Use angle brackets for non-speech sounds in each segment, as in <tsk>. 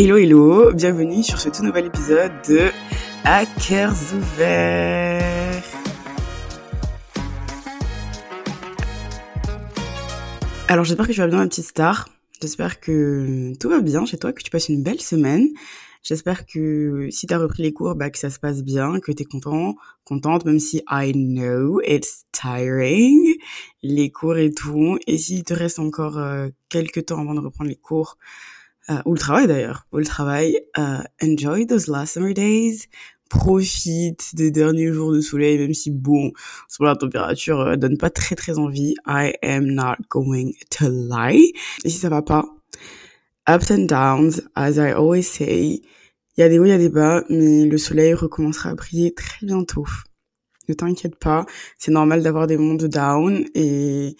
Hello hello, bienvenue sur ce tout nouvel épisode de Hackers ouverts. Alors j'espère que tu vas bien ma petite star. J'espère que tout va bien chez toi, que tu passes une belle semaine. J'espère que si tu as repris les cours, bah, que ça se passe bien, que tu es content, contente, même si I know it's tiring, les cours et tout. Et s'il te reste encore euh, quelques temps avant de reprendre les cours, euh, ou le travail d'ailleurs, ou le travail, uh, enjoy those last summer days, profite des derniers jours de soleil, même si bon, sur la température euh, donne pas très très envie. I am not going to lie. Et si ça va pas, ups and downs, as I always say, il y a des hauts, il y a des bas, mais le soleil recommencera à briller très bientôt. Ne t'inquiète pas, c'est normal d'avoir des moments de down et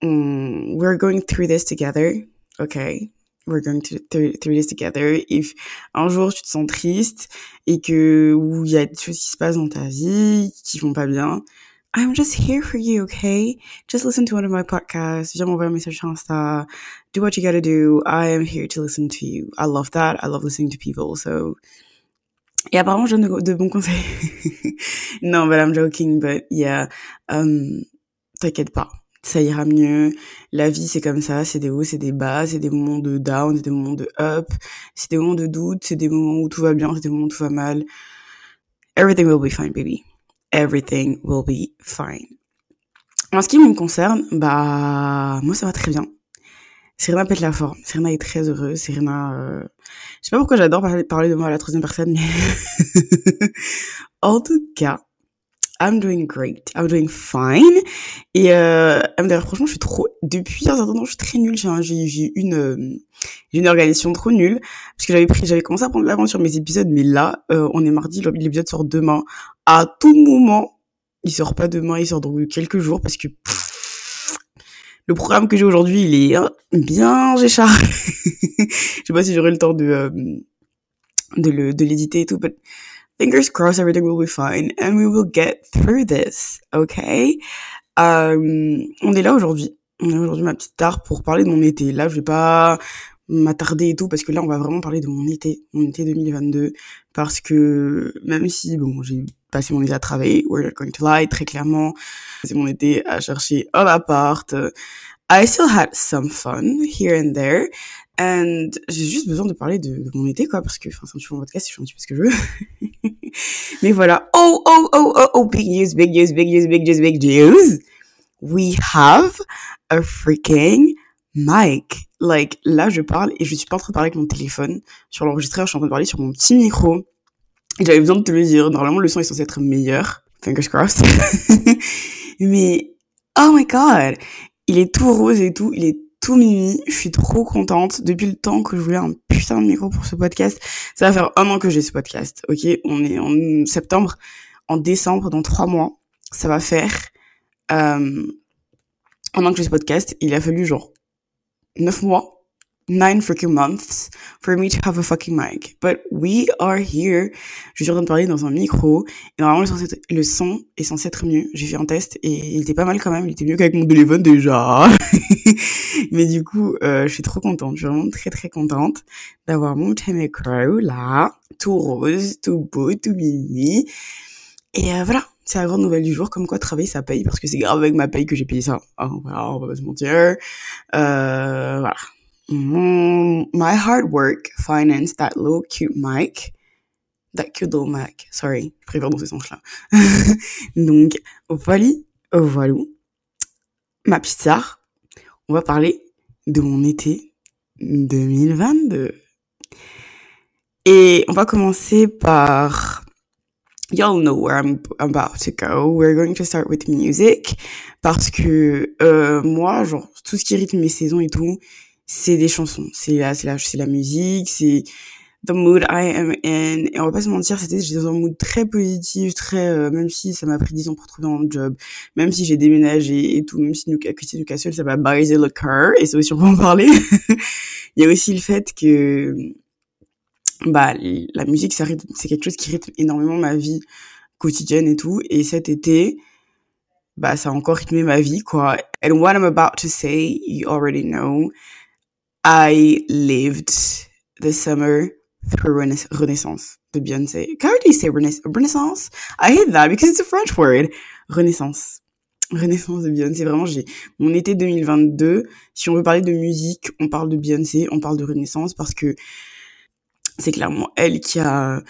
on, we're going through this together, okay? We're going to through, this together. If un jour tu te sens triste et que ou il y a des choses qui se passent dans ta vie qui vont pas bien, I'm just here for you, okay? Just listen to one of my podcasts. Viens m'envoyer un message sur Insta. Do what you gotta do. I am here to listen to you. I love that. I love listening to people. So, et apparemment, je donne de, de bons conseils. <laughs> non, but I'm joking. But yeah, um, t'inquiète pas ça ira mieux. La vie, c'est comme ça, c'est des hauts, c'est des bas, c'est des moments de down, c'est des moments de up, c'est des moments de doute, c'est des moments où tout va bien, c'est des moments où tout va mal. Everything will be fine, baby. Everything will be fine. En ce qui me concerne, bah, moi, ça va très bien. Serena pète la forme. Serena est très heureuse. Serena, euh... je sais pas pourquoi j'adore parler de moi à la troisième personne, mais <laughs> en tout cas, I'm doing great. I'm doing fine. Et euh, d'ailleurs, franchement, je suis trop... Depuis un certain temps, je suis très nulle. J'ai, une, euh, une organisation trop nulle. Parce que j'avais pris, j'avais commencé à prendre l'avance sur mes épisodes. Mais là, euh, on est mardi, l'épisode sort demain. À tout moment, il sort pas demain, il sort dans quelques jours. Parce que le programme que j'ai aujourd'hui, il est hein, bien géchard. <laughs> je sais pas si j'aurai le temps de, euh, de, l'éditer et tout. Fingers crossed everything will be fine and we will get through this, okay? Euh, on est là aujourd'hui. On est aujourd'hui ma petite tard pour parler de mon été. Là, je vais pas m'attarder et tout parce que là, on va vraiment parler de mon été, mon été 2022 parce que même si bon, j'ai passé mon été à travailler, we're not going to lie, très clairement, c'est mon été à chercher un appart. I still had some fun here and there. And j'ai juste besoin de parler de, mon été, quoi, parce que, enfin, c'est un petit peu podcast, je fais un petit peu ce que je veux. <laughs> Mais voilà. Oh, oh, oh, oh, oh, big news, big news, big news, big news, big news. We have a freaking mic. Like, là, je parle et je suis pas en train de parler avec mon téléphone sur l'enregistreur, je suis en train de parler sur mon petit micro. J'avais besoin de te le dire. Normalement, le son est censé être meilleur. Fingers crossed. <laughs> Mais, oh my god. Il est tout rose et tout. Il est tout mimi. Je suis trop contente. Depuis le temps que je voulais un putain de micro pour ce podcast, ça va faire un an que j'ai ce podcast. Ok, on est en septembre, en décembre, dans trois mois, ça va faire euh, un an que j'ai ce podcast. Il a fallu genre neuf mois nine freaking months for me to have a fucking mic. But we are here. Je suis en train de parler dans un micro. Et normalement, le son est censé être mieux. J'ai fait un test et il était pas mal quand même. Il était mieux qu'avec mon téléphone déjà. <laughs> Mais du coup, euh, je suis trop contente. Je suis vraiment très très contente d'avoir mon micro là. Tout rose, tout beau, tout mimi. Et euh, voilà. C'est la grande nouvelle du jour, comme quoi travailler ça paye, parce que c'est grave avec ma paye que j'ai payé ça. Oh, voilà, on va pas se mentir. Euh, voilà my hard work financed that little cute mic. That cute little mic. Sorry, je préfère dans ce sens-là. Donc, voilà, voilà. Ma petite on va parler de mon été 2022. Et on va commencer par Y'all know where I'm about to go. We're going to start with music. Parce que euh, moi, genre, tout ce qui rythme mes saisons et tout, c'est des chansons, c'est la, c'est la, la musique, c'est the mood I am in. Et on va pas se mentir, c'était, j'étais dans un mood très positif, très, euh, même si ça m'a pris 10 ans pour trouver un job, même si j'ai déménagé et tout, même si nous, Christy Newcastle, ça va baiser le cœur, et c'est aussi on en parler. <laughs> Il y a aussi le fait que, bah, la musique, ça rythme, c'est quelque chose qui rythme énormément ma vie quotidienne et tout. Et cet été, bah, ça a encore rythmé ma vie, quoi. And what I'm about to say, you already know. I lived the summer through Renaissance de Beyoncé. How do you say Renaissance? I hate that because it's a French word. Renaissance. Renaissance de Beyoncé. Vraiment, j'ai mon été 2022. Si on veut parler de musique, on parle de Beyoncé, on parle de Renaissance parce que c'est clairement elle qui a,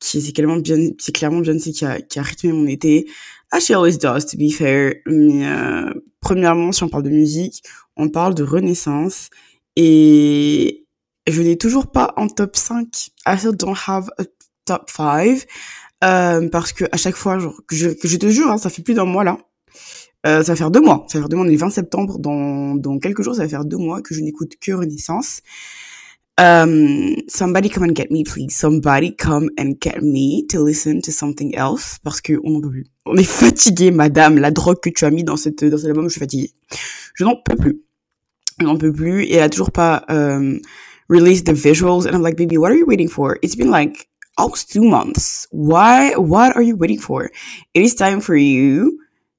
qui c'est clairement bien, c'est clairement Beyoncé qui a, qui a rythmé mon été. As she always does, to be fair. Mais euh, premièrement, si on parle de musique, on parle de Renaissance et je n'ai toujours pas en top 5. I still don't have a top 5. Euh, parce que à chaque fois, genre, je, je te jure, hein, ça fait plus d'un mois là. Euh, ça va faire deux mois. Ça va faire deux mois, on est 20 septembre. Dans, dans quelques jours, ça va faire deux mois que je n'écoute que Renaissance. Um, somebody come and get me, please. Somebody come and get me to listen to something else. Parce que on peut plus. On est fatigué, madame. La drogue que tu as mis dans cette, dans cet album, je suis fatiguée. Je n'en peux plus. Je n'en peux plus. Et elle a toujours pas, um, released the visuals. And I'm like, baby, what are you waiting for? It's been like almost two months. Why, what are you waiting for? It is time for you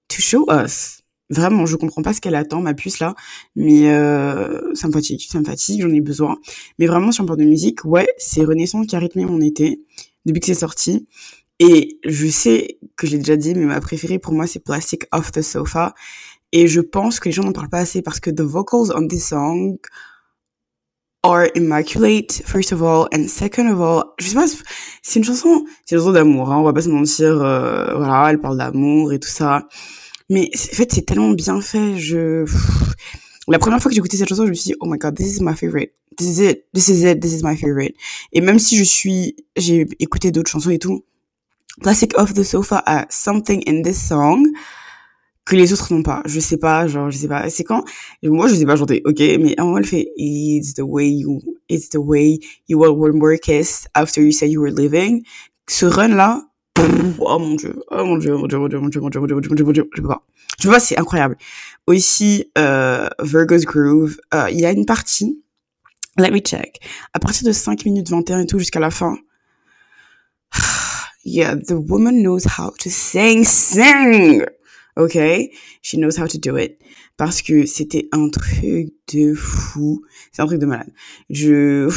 to show us. Vraiment, je comprends pas ce qu'elle attend, ma puce là, mais euh, ça me fatigue, ça me fatigue, j'en ai besoin. Mais vraiment, sur un parle de musique, ouais, c'est Renaissance qui a rythmé mon été depuis que c'est sorti. Et je sais que j'ai déjà dit, mais ma préférée pour moi, c'est Plastic Off the Sofa. Et je pense que les gens n'en parlent pas assez parce que the vocals on this song are immaculate, first of all, and second of all, je sais pas, c'est une chanson, c'est une chanson d'amour, hein, on va pas se mentir, euh, voilà, elle parle d'amour et tout ça. Mais en fait, c'est tellement bien fait. Je la première fois que j'ai écouté cette chanson, je me suis dit oh my god, this is my favorite. This is it. This is it. This is my favorite. Et même si je suis, j'ai écouté d'autres chansons et tout, Plastic Off the Sofa a something in this song que les autres n'ont pas. Je sais pas, genre, je sais pas. C'est quand, moi, je sais pas chanter, ok, mais à un moment, elle fait, it's the way you, it's the way you were work after you said you were leaving. Ce run-là, oh mon dieu, oh mon dieu, mon dieu, mon dieu, mon dieu, mon dieu, mon dieu, mon dieu, mon dieu, mon dieu, je peux pas. Je peux pas, c'est incroyable. Aussi, euh, Virgo's Groove, euh, il y a une partie, let me check, à partir de 5 minutes 21 et tout jusqu'à la fin, <sighs> yeah, the woman knows how to sing, sing! Okay? She knows how to do it. Parce que c'était un truc de fou. C'est un truc de malade. Je,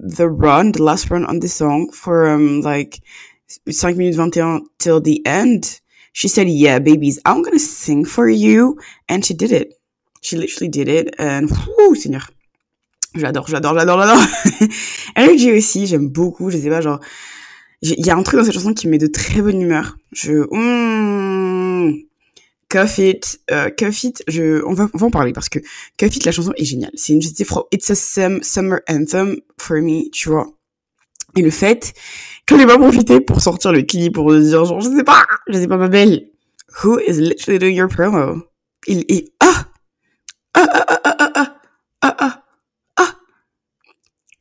the run, the last run on this song for, um, like, 5 minutes 21 till the end, she said, yeah, babies, I'm gonna sing for you. And she did it. She literally did it. And, whoo, seigneur. J'adore, j'adore, j'adore, j'adore. <laughs> Energy aussi, j'aime beaucoup, je sais pas, genre, il y a un truc dans cette chanson qui me met de très bonne humeur. Je, mmh, Cuff It, euh, Cuff It, je, on va, on va en parler parce que Cuff It, la chanson est géniale. C'est une petite from It's a Summer Anthem for me, tu vois. Et le fait qu'elle n'ait pas profité pour sortir le clip, pour dire genre, je sais pas, je sais pas ma belle. Who is literally doing your promo? Il est, ah! ah! Ah, ah, ah, ah, ah, ah, ah, ah.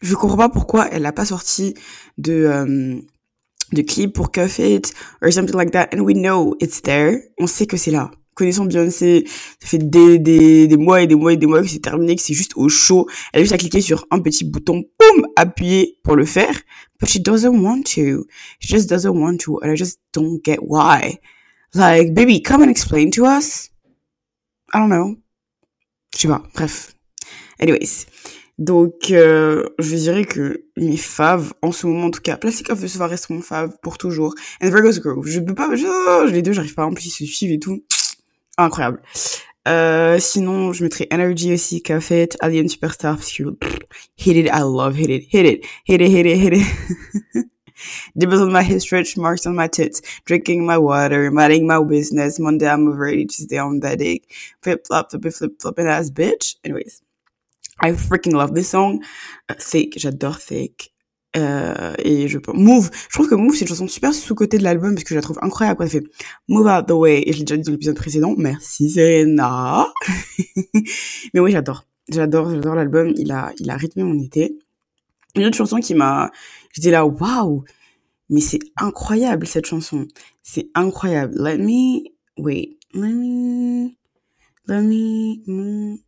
Je comprends pas pourquoi elle n'a pas sorti de, euh, de clip pour Cuff It or something like that. And we know it's there. On sait que c'est là connaissant Beyoncé, ça fait des, des, des mois et des mois et des mois que c'est terminé, que c'est juste au chaud. Elle a juste à cliquer sur un petit bouton, boum, appuyer pour le faire. But she doesn't want to. She just doesn't want to. And I just don't get why. Like, baby, come and explain to us. I don't know. Je sais pas. Bref. Anyways. Donc, euh, je dirais que mes faves, en ce moment en tout cas, Plastic of the Sofa reste mon fave pour toujours. And Virgo's Grove. Je peux pas, je, les deux, j'arrive pas, en plus ils se suivent et tout <sniffs> incroyable. Euh, sinon, je mettrais Energy aussi, Café, Alien Superstar, parce que hit it, I love hit it, hit it, hit it, hit it, hit it. <laughs> Dibbles on my hip stretch marks on my tits, drinking my water, minding my business. Monday I'm ready, Tuesday I'm that dick. Flip flop, flip flip flopping ass bitch. Anyways, I freaking love this song. Thick, j'adore Thick. Euh, et je Move, je trouve que Move c'est une chanson super sous-côté de l'album parce que je la trouve incroyable quand elle fait Move Out the Way et je l'ai déjà dit dans l'épisode précédent. Merci Serena. <laughs> Mais oui, j'adore. J'adore, j'adore l'album, il a il a rythmé mon été. Une autre chanson qui m'a j'étais là waouh. Mais c'est incroyable cette chanson. C'est incroyable. Let me wait. Let me let me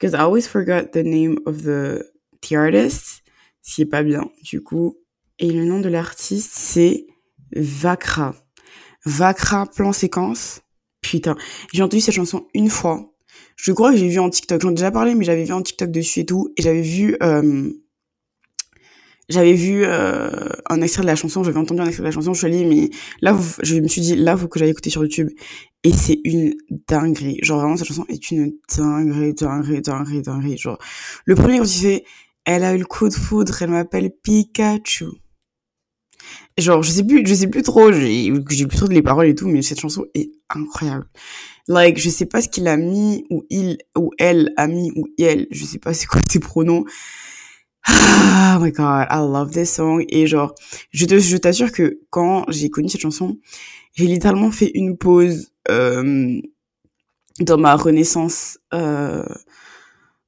because I always forgot the name of the the artist ce qui est pas bien, du coup. Et le nom de l'artiste, c'est Vakra. Vakra plan séquence. Putain, j'ai entendu cette chanson une fois. Je crois que j'ai vu en TikTok. J'en ai déjà parlé, mais j'avais vu en TikTok dessus et tout. Et j'avais vu, euh, j'avais vu euh, un extrait de la chanson, j'avais entendu un extrait de la chanson, je allée, mais là, je me suis dit, là, faut que j'aille écouter sur YouTube. Et c'est une dinguerie. Genre, vraiment, cette chanson est une dinguerie, dinguerie, dinguerie, dinguerie. Genre, le premier, quand il fait, elle a eu le coup de foudre, elle m'appelle Pikachu. Genre, je sais plus, je sais plus trop, j'ai plus trop de les paroles et tout, mais cette chanson est incroyable. Like, je sais pas ce qu'il a mis, ou il, ou elle a mis, ou elle, je sais pas c'est quoi ses pronoms. Oh my god, I love this song. Et genre, je te, je t'assure que quand j'ai connu cette chanson, j'ai littéralement fait une pause, euh, dans ma renaissance, euh,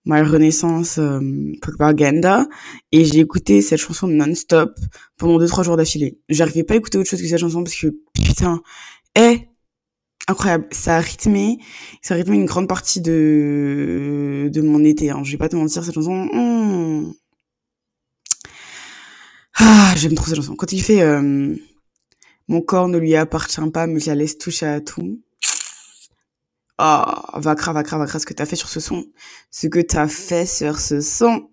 ma renaissance euh, propaganda et j'ai écouté cette chanson non-stop pendant deux trois jours d'affilée. J'arrivais pas à écouter autre chose que cette chanson parce que putain, est incroyable. Ça a rythmé, ça a rythmé une grande partie de de mon été. Hein. Je vais pas te mentir, cette chanson. Hmm. Ah, j'aime trop cette chanson. Quand il fait euh, mon corps ne lui appartient pas, mais je la laisse toucher à tout. Oh, Vakra, Vakra, Vakra, ce que t'as fait sur ce son. Ce que t'as fait sur ce son.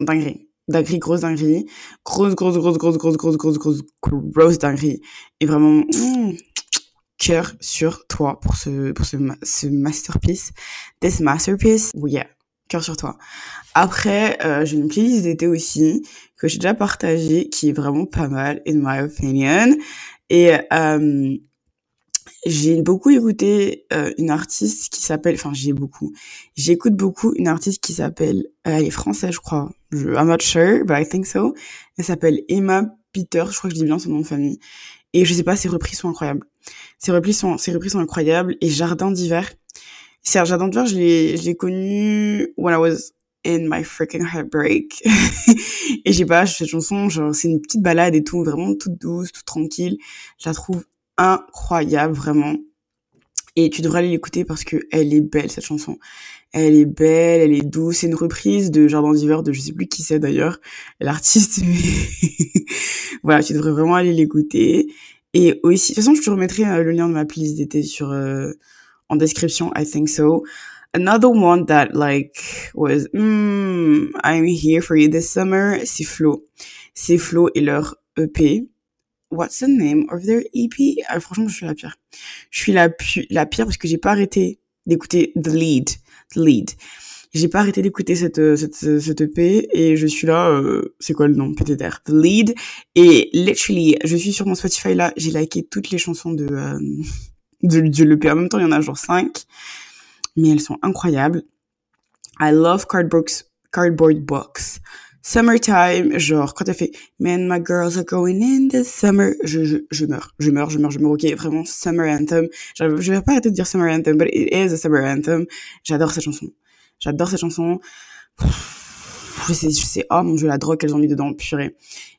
Dinguerie. Dinguerie, grosse dinguerie. Grosse, grosse, grosse, grosse, grosse, grosse, grosse, grosse, grosse dinguerie. Et vraiment, mmh, cœur sur toi pour ce, pour ce masterpiece. This masterpiece. Oui, yeah. Cœur sur toi. Après, euh, j'ai une playlist d'été aussi, que j'ai déjà partagée, qui est vraiment pas mal, in my opinion. Et, euh, j'ai beaucoup écouté euh, une artiste qui s'appelle, enfin j'ai beaucoup, j'écoute beaucoup une artiste qui s'appelle, euh, elle est française je crois, je, I'm not sure, but I think so. Elle s'appelle Emma Peter, je crois que je dis bien son nom de famille. Et je sais pas, ses reprises sont incroyables. Ses reprises sont, ses reprises sont incroyables. Et Jardin d'hiver, c'est Jardin d'hiver, je l'ai, je l'ai connu when I was in my freaking heartbreak. <laughs> et j'ai pas, cette chanson, genre c'est une petite balade et tout, vraiment toute douce, toute tranquille. Je la trouve incroyable, vraiment. Et tu devrais aller l'écouter parce que elle est belle, cette chanson. Elle est belle, elle est douce. C'est une reprise de Jardin d'hiver de je sais plus qui c'est d'ailleurs, l'artiste. <laughs> Mais voilà, tu devrais vraiment aller l'écouter. Et aussi, de toute façon, je te remettrai euh, le lien de ma playlist d'été sur euh, en description. I think so. Another one that like was, mm, I'm here for you this summer, c'est Flo. C'est Flo et leur EP. What's the name of their EP? Ah, franchement, je suis la pire. Je suis la, la pire parce que j'ai pas arrêté d'écouter The Lead. The Lead. J'ai pas arrêté d'écouter cette, cette, cette EP et je suis là, euh, c'est quoi le nom? Peut-être? The Lead. Et literally, je suis sur mon Spotify là, j'ai liké toutes les chansons de, euh, <laughs> de, de l'EP. En même temps, il y en a genre 5. Mais elles sont incroyables. I love Cardboard, Cardboard Box. Summertime, genre quand elle fait Man, my girls are going in this summer, je, je, je meurs, je meurs, je meurs, je meurs. Ok, vraiment Summer Anthem. Je, je vais pas arrêter de dire Summer Anthem, but it is a Summer Anthem. J'adore cette chanson. J'adore cette chanson. Je sais, je sais, oh mon dieu, la drogue qu'elles ont mis dedans, purée.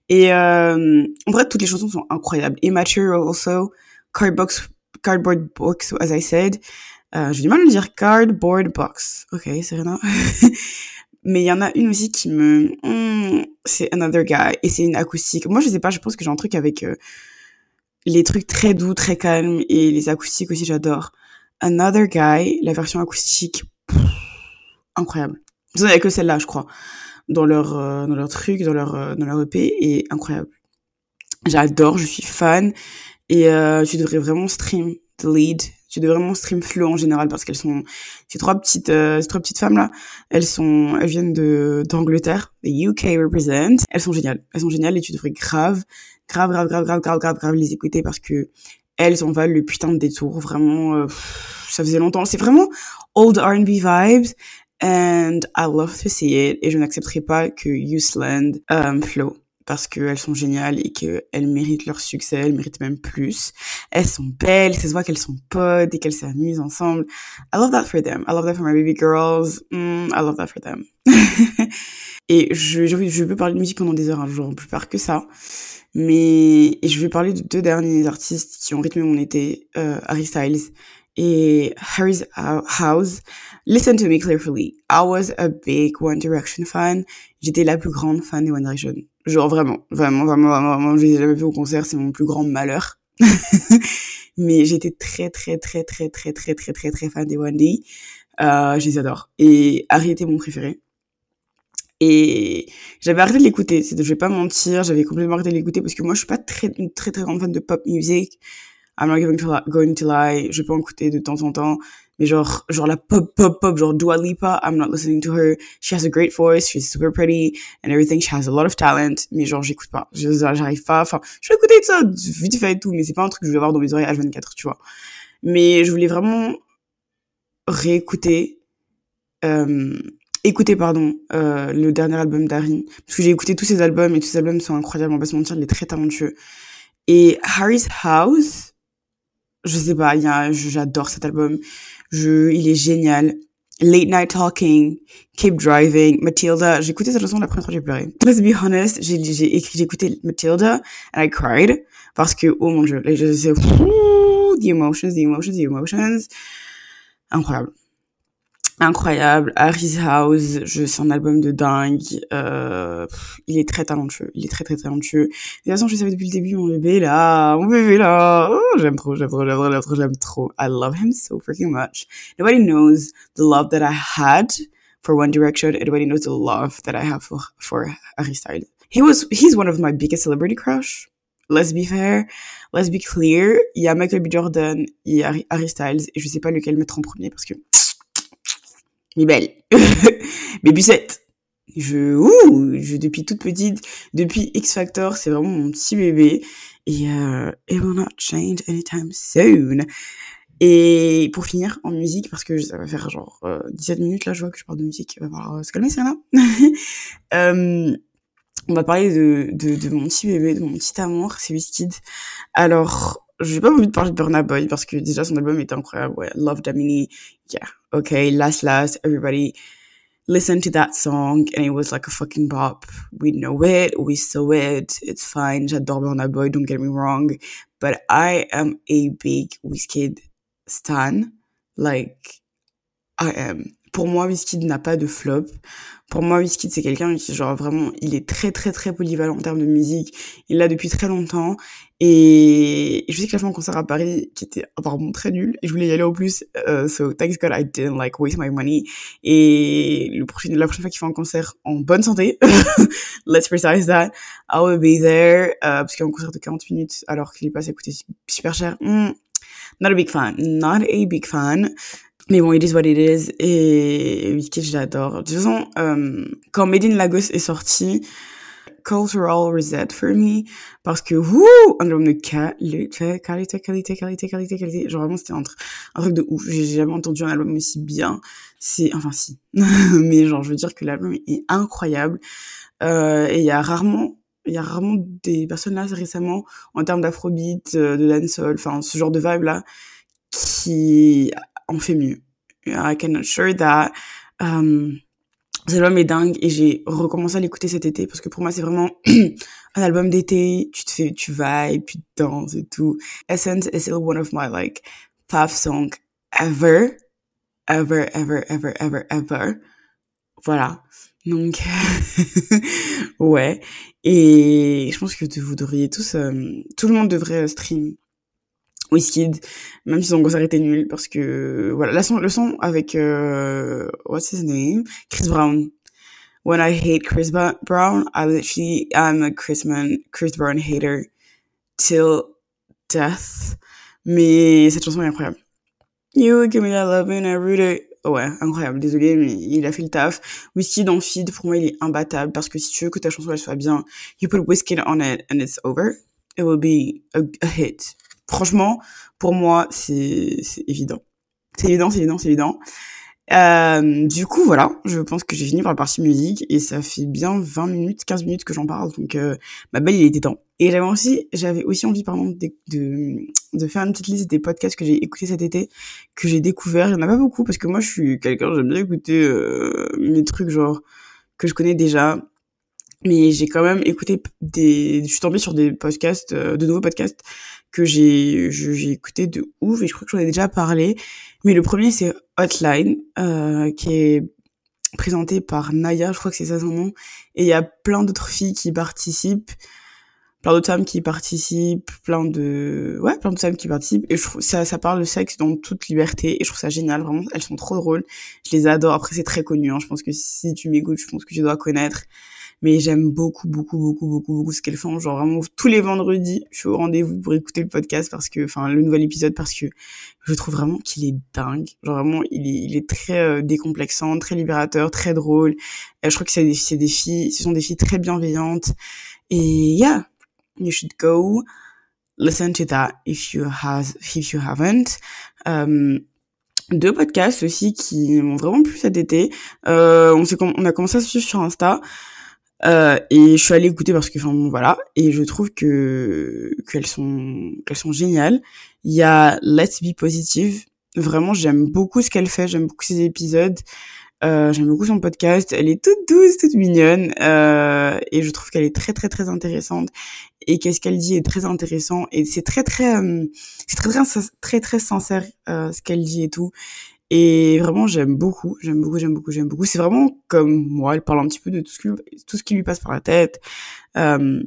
Et euh, en vrai, toutes les chansons sont incroyables. Immature also, Cardbox, Cardboard Box, as I said. Euh, J'ai du mal à le dire, Cardboard Box. Ok, rien. <laughs> Mais il y en a une aussi qui me... Hmm, c'est Another Guy. Et c'est une acoustique. Moi, je sais pas, je pense que j'ai un truc avec euh, les trucs très doux, très calmes. Et les acoustiques aussi, j'adore. Another Guy, la version acoustique, incroyable. Vous n'avez que celle-là, je crois. Dans leur, euh, dans leur truc, dans leur, euh, dans leur EP. Et incroyable. J'adore, je suis fan. Et tu devrais vraiment stream The Lead j'ai de vraiment stream flow en général parce qu'elles sont ces trois petites euh, ces trois petites femmes là elles sont elles viennent de d'Angleterre the UK represent. Elles sont géniales. Elles sont géniales et tu devrais grave grave grave grave grave grave grave, grave les écouter parce que elles en valent le putain de détour. Vraiment euh, ça faisait longtemps. C'est vraiment old R&B vibes and I love to see it et je n'accepterai pas que Useland um, euh, flow parce qu'elles sont géniales et qu'elles méritent leur succès, elles méritent même plus. Elles sont belles, ça se voit qu'elles sont potes et qu'elles s'amusent ensemble. I love that for them. I love that for my baby girls. Mm, I love that for them. <laughs> et je, je, je peux parler de musique pendant des heures, un jour, plus faire que ça. Mais je vais parler de deux derniers artistes qui ont rythmé mon été, euh, Harry Styles et Harry's House. Listen to me carefully. I was a big One Direction fan. J'étais la plus grande fan des One Direction. Genre vraiment, vraiment, vraiment, vraiment, vraiment, je les ai jamais vu au concert, c'est mon plus grand malheur. <laughs> Mais j'étais très, très, très, très, très, très, très, très, très fan des One Day. Euh, je les adore. Et Harry était mon préféré. Et j'avais arrêté de l'écouter, je vais pas mentir, j'avais complètement arrêté de l'écouter parce que moi je suis pas très très très grande fan de pop music. I'm not going to, to lie, je peux en écouter de temps en temps, mais genre genre la pop pop pop genre Dua Lipa, I'm not listening to her. She has a great voice, she's super pretty and everything, she has a lot of talent, mais genre j'écoute pas, j'arrive pas, enfin je vais écouter ça vite fait et tout, mais c'est pas un truc que je vais avoir dans mes oreilles H24, tu vois. Mais je voulais vraiment réécouter euh, écouter pardon euh, le dernier album d'Harry parce que j'ai écouté tous ses albums et tous ses albums sont incroyables on va se mentir il est très talentueux et Harry's House je sais pas j'adore cet album je il est génial Late Night Talking, Keep Driving, Matilda. J'ai écouté cette chanson la première fois j'ai pleuré. Let's be honest, j'ai écrit j'ai écouté Matilda and I cried parce que oh mon dieu, je sais the emotions, the emotions, the emotions. Incroyable incroyable. Harry's House, c'est un album de dingue. Euh, il est très talentueux. Il est très très talentueux. De toute façon, je savais depuis le début, mon bébé là, mon bébé là. Oh, j'aime trop, j'aime trop, j'aime trop, j'aime trop, j'aime trop. I love him so freaking much. Nobody knows the love that I had for One Direction. Nobody knows the love that I have for, for Harry Styles. He was, he's one of my biggest celebrity crush. Let's be fair, let's be clear. Il y a Michael B. Jordan, il y a Harry Styles, et je sais pas lequel mettre en premier parce que mais belle. mais Bussette. Je, ouh, je, depuis toute petite, depuis X Factor, c'est vraiment mon petit bébé. Et, euh, it will not change anytime soon. Et pour finir, en musique, parce que ça va faire genre 17 euh, minutes, là, je vois que je parle de musique. Va falloir euh, se calmer, Serena. <laughs> euh, on va parler de, de, de, mon petit bébé, de mon petit amour, c'est Wizkid. Alors, j'ai pas envie de parler de Burna Boy parce que déjà son album est incroyable. Ouais, Love Damini. Yeah. Okay. Last, last. Everybody listen to that song and it was like a fucking bop. We know it. We saw it. It's fine. J'adore Burna Boy. Don't get me wrong. But I am a big Wizkid stan. Like, I am. Pour moi, Wizkid n'a pas de flop. Pour moi, Wizkid, c'est quelqu'un qui, genre, vraiment, il est très, très, très polyvalent en termes de musique. Il l'a depuis très longtemps. Et je sais qu'il a fait un concert à Paris qui était apparemment très nul. Et je voulais y aller au plus. Uh, so, thanks God I didn't, like, waste my money. Et le prochain, la prochaine fois qu'il fait un concert en bonne santé, <laughs> let's precise that, I will be there. Uh, parce qu'il y a un concert de 40 minutes alors qu'il est passé à coûter super cher. Mm, not a big fan. Not a big fan. Mais bon, it is what it is. Et Wizkid, j'adore. De toute façon, euh, quand Made in Lagos est sorti, cultural reset for me. Parce que, wouh, un album de qualité, qualité, qualité, qualité, qualité, qualité. Genre vraiment, c'était un, un, truc de ouf. J'ai jamais entendu un album aussi bien. C'est, enfin si. <laughs> Mais genre, je veux dire que l'album est incroyable. Euh, et il y a rarement, il y a rarement des personnes là récemment, en termes d'afrobeat, euh, de dancehall, enfin, ce genre de vibe là, qui on fait mieux. I can assure that. Um, cet album est dingue et j'ai recommencé à l'écouter cet été parce que pour moi c'est vraiment <clears throat> un album d'été. Tu te fais, tu vibes, tu danses et tout. Essence is still one of my like five songs ever, ever, ever, ever, ever, ever. Voilà. Donc, <laughs> ouais. Et je pense que vous devriez tous, euh, tout le monde devrait stream Wizkid, même si son concert était nul, parce que, voilà, la son, le son avec, euh, what's his name? Chris Brown. When I hate Chris Brown, I literally am a Chris, Brown hater till death. Mais cette chanson est incroyable. You give me that love and root it. Ouais, incroyable. Désolé, mais il a fait le taf. Wizkid en feed, pour moi, il est imbattable parce que si tu veux que ta chanson elle soit bien, you put Wizkid on it and it's over. It will be a hit franchement, pour moi, c'est évident. C'est évident, c'est évident, c'est évident. Euh, du coup, voilà, je pense que j'ai fini par la partie musique et ça fait bien 20 minutes, 15 minutes que j'en parle, donc euh, ma belle, il était temps. Et j'avais aussi, j'avais aussi envie, pardon, de, de, de, faire une petite liste des podcasts que j'ai écoutés cet été, que j'ai découvert. Il y en a pas beaucoup parce que moi, je suis quelqu'un, j'aime bien écouter euh, mes trucs genre que je connais déjà. Mais j'ai quand même écouté des, je suis tombée sur des podcasts, de nouveaux podcasts que j'ai j'ai écouté de ouf et je crois que j'en ai déjà parlé. Mais le premier c'est Hotline euh, qui est présenté par Naya, je crois que c'est ça son nom. Et il y a plein d'autres filles qui participent. plein d'autres femmes qui participent, plein de ouais, plein de femmes qui participent et je trouve ça ça parle de sexe dans toute liberté et je trouve ça génial vraiment, elles sont trop drôles. Je les adore. Après c'est très connu hein. je pense que si tu m'écoutes, je pense que tu dois connaître mais j'aime beaucoup beaucoup beaucoup beaucoup beaucoup ce qu'elles font. Genre vraiment tous les vendredis je suis au rendez-vous pour écouter le podcast parce que enfin le nouvel épisode parce que je trouve vraiment qu'il est dingue. Genre vraiment il est il est très euh, décomplexant très libérateur très drôle. Je crois que c'est des, des filles ce sont des filles très bienveillantes. Et yeah you should go listen to that if you has if you haven't. Um, deux podcasts aussi qui m'ont vraiment plu cet été. Euh, on, on a commencé à suivre sur Insta. Euh, et je suis allée écouter parce que enfin bon, voilà. Et je trouve que qu'elles sont qu'elles sont géniales. Il y a Let's Be Positive. Vraiment j'aime beaucoup ce qu'elle fait. J'aime beaucoup ses épisodes. Euh, j'aime beaucoup son podcast. Elle est toute douce toute mignonne. Euh, et je trouve qu'elle est très très très intéressante. Et qu'est-ce qu'elle dit est très intéressant. Et c'est très très euh, c'est très, très très très très sincère euh, ce qu'elle dit et tout et vraiment, j'aime beaucoup, j'aime beaucoup, j'aime beaucoup, j'aime beaucoup. C'est vraiment comme moi, elle parle un petit peu de tout ce qui, tout ce qui lui passe par la tête. Euh,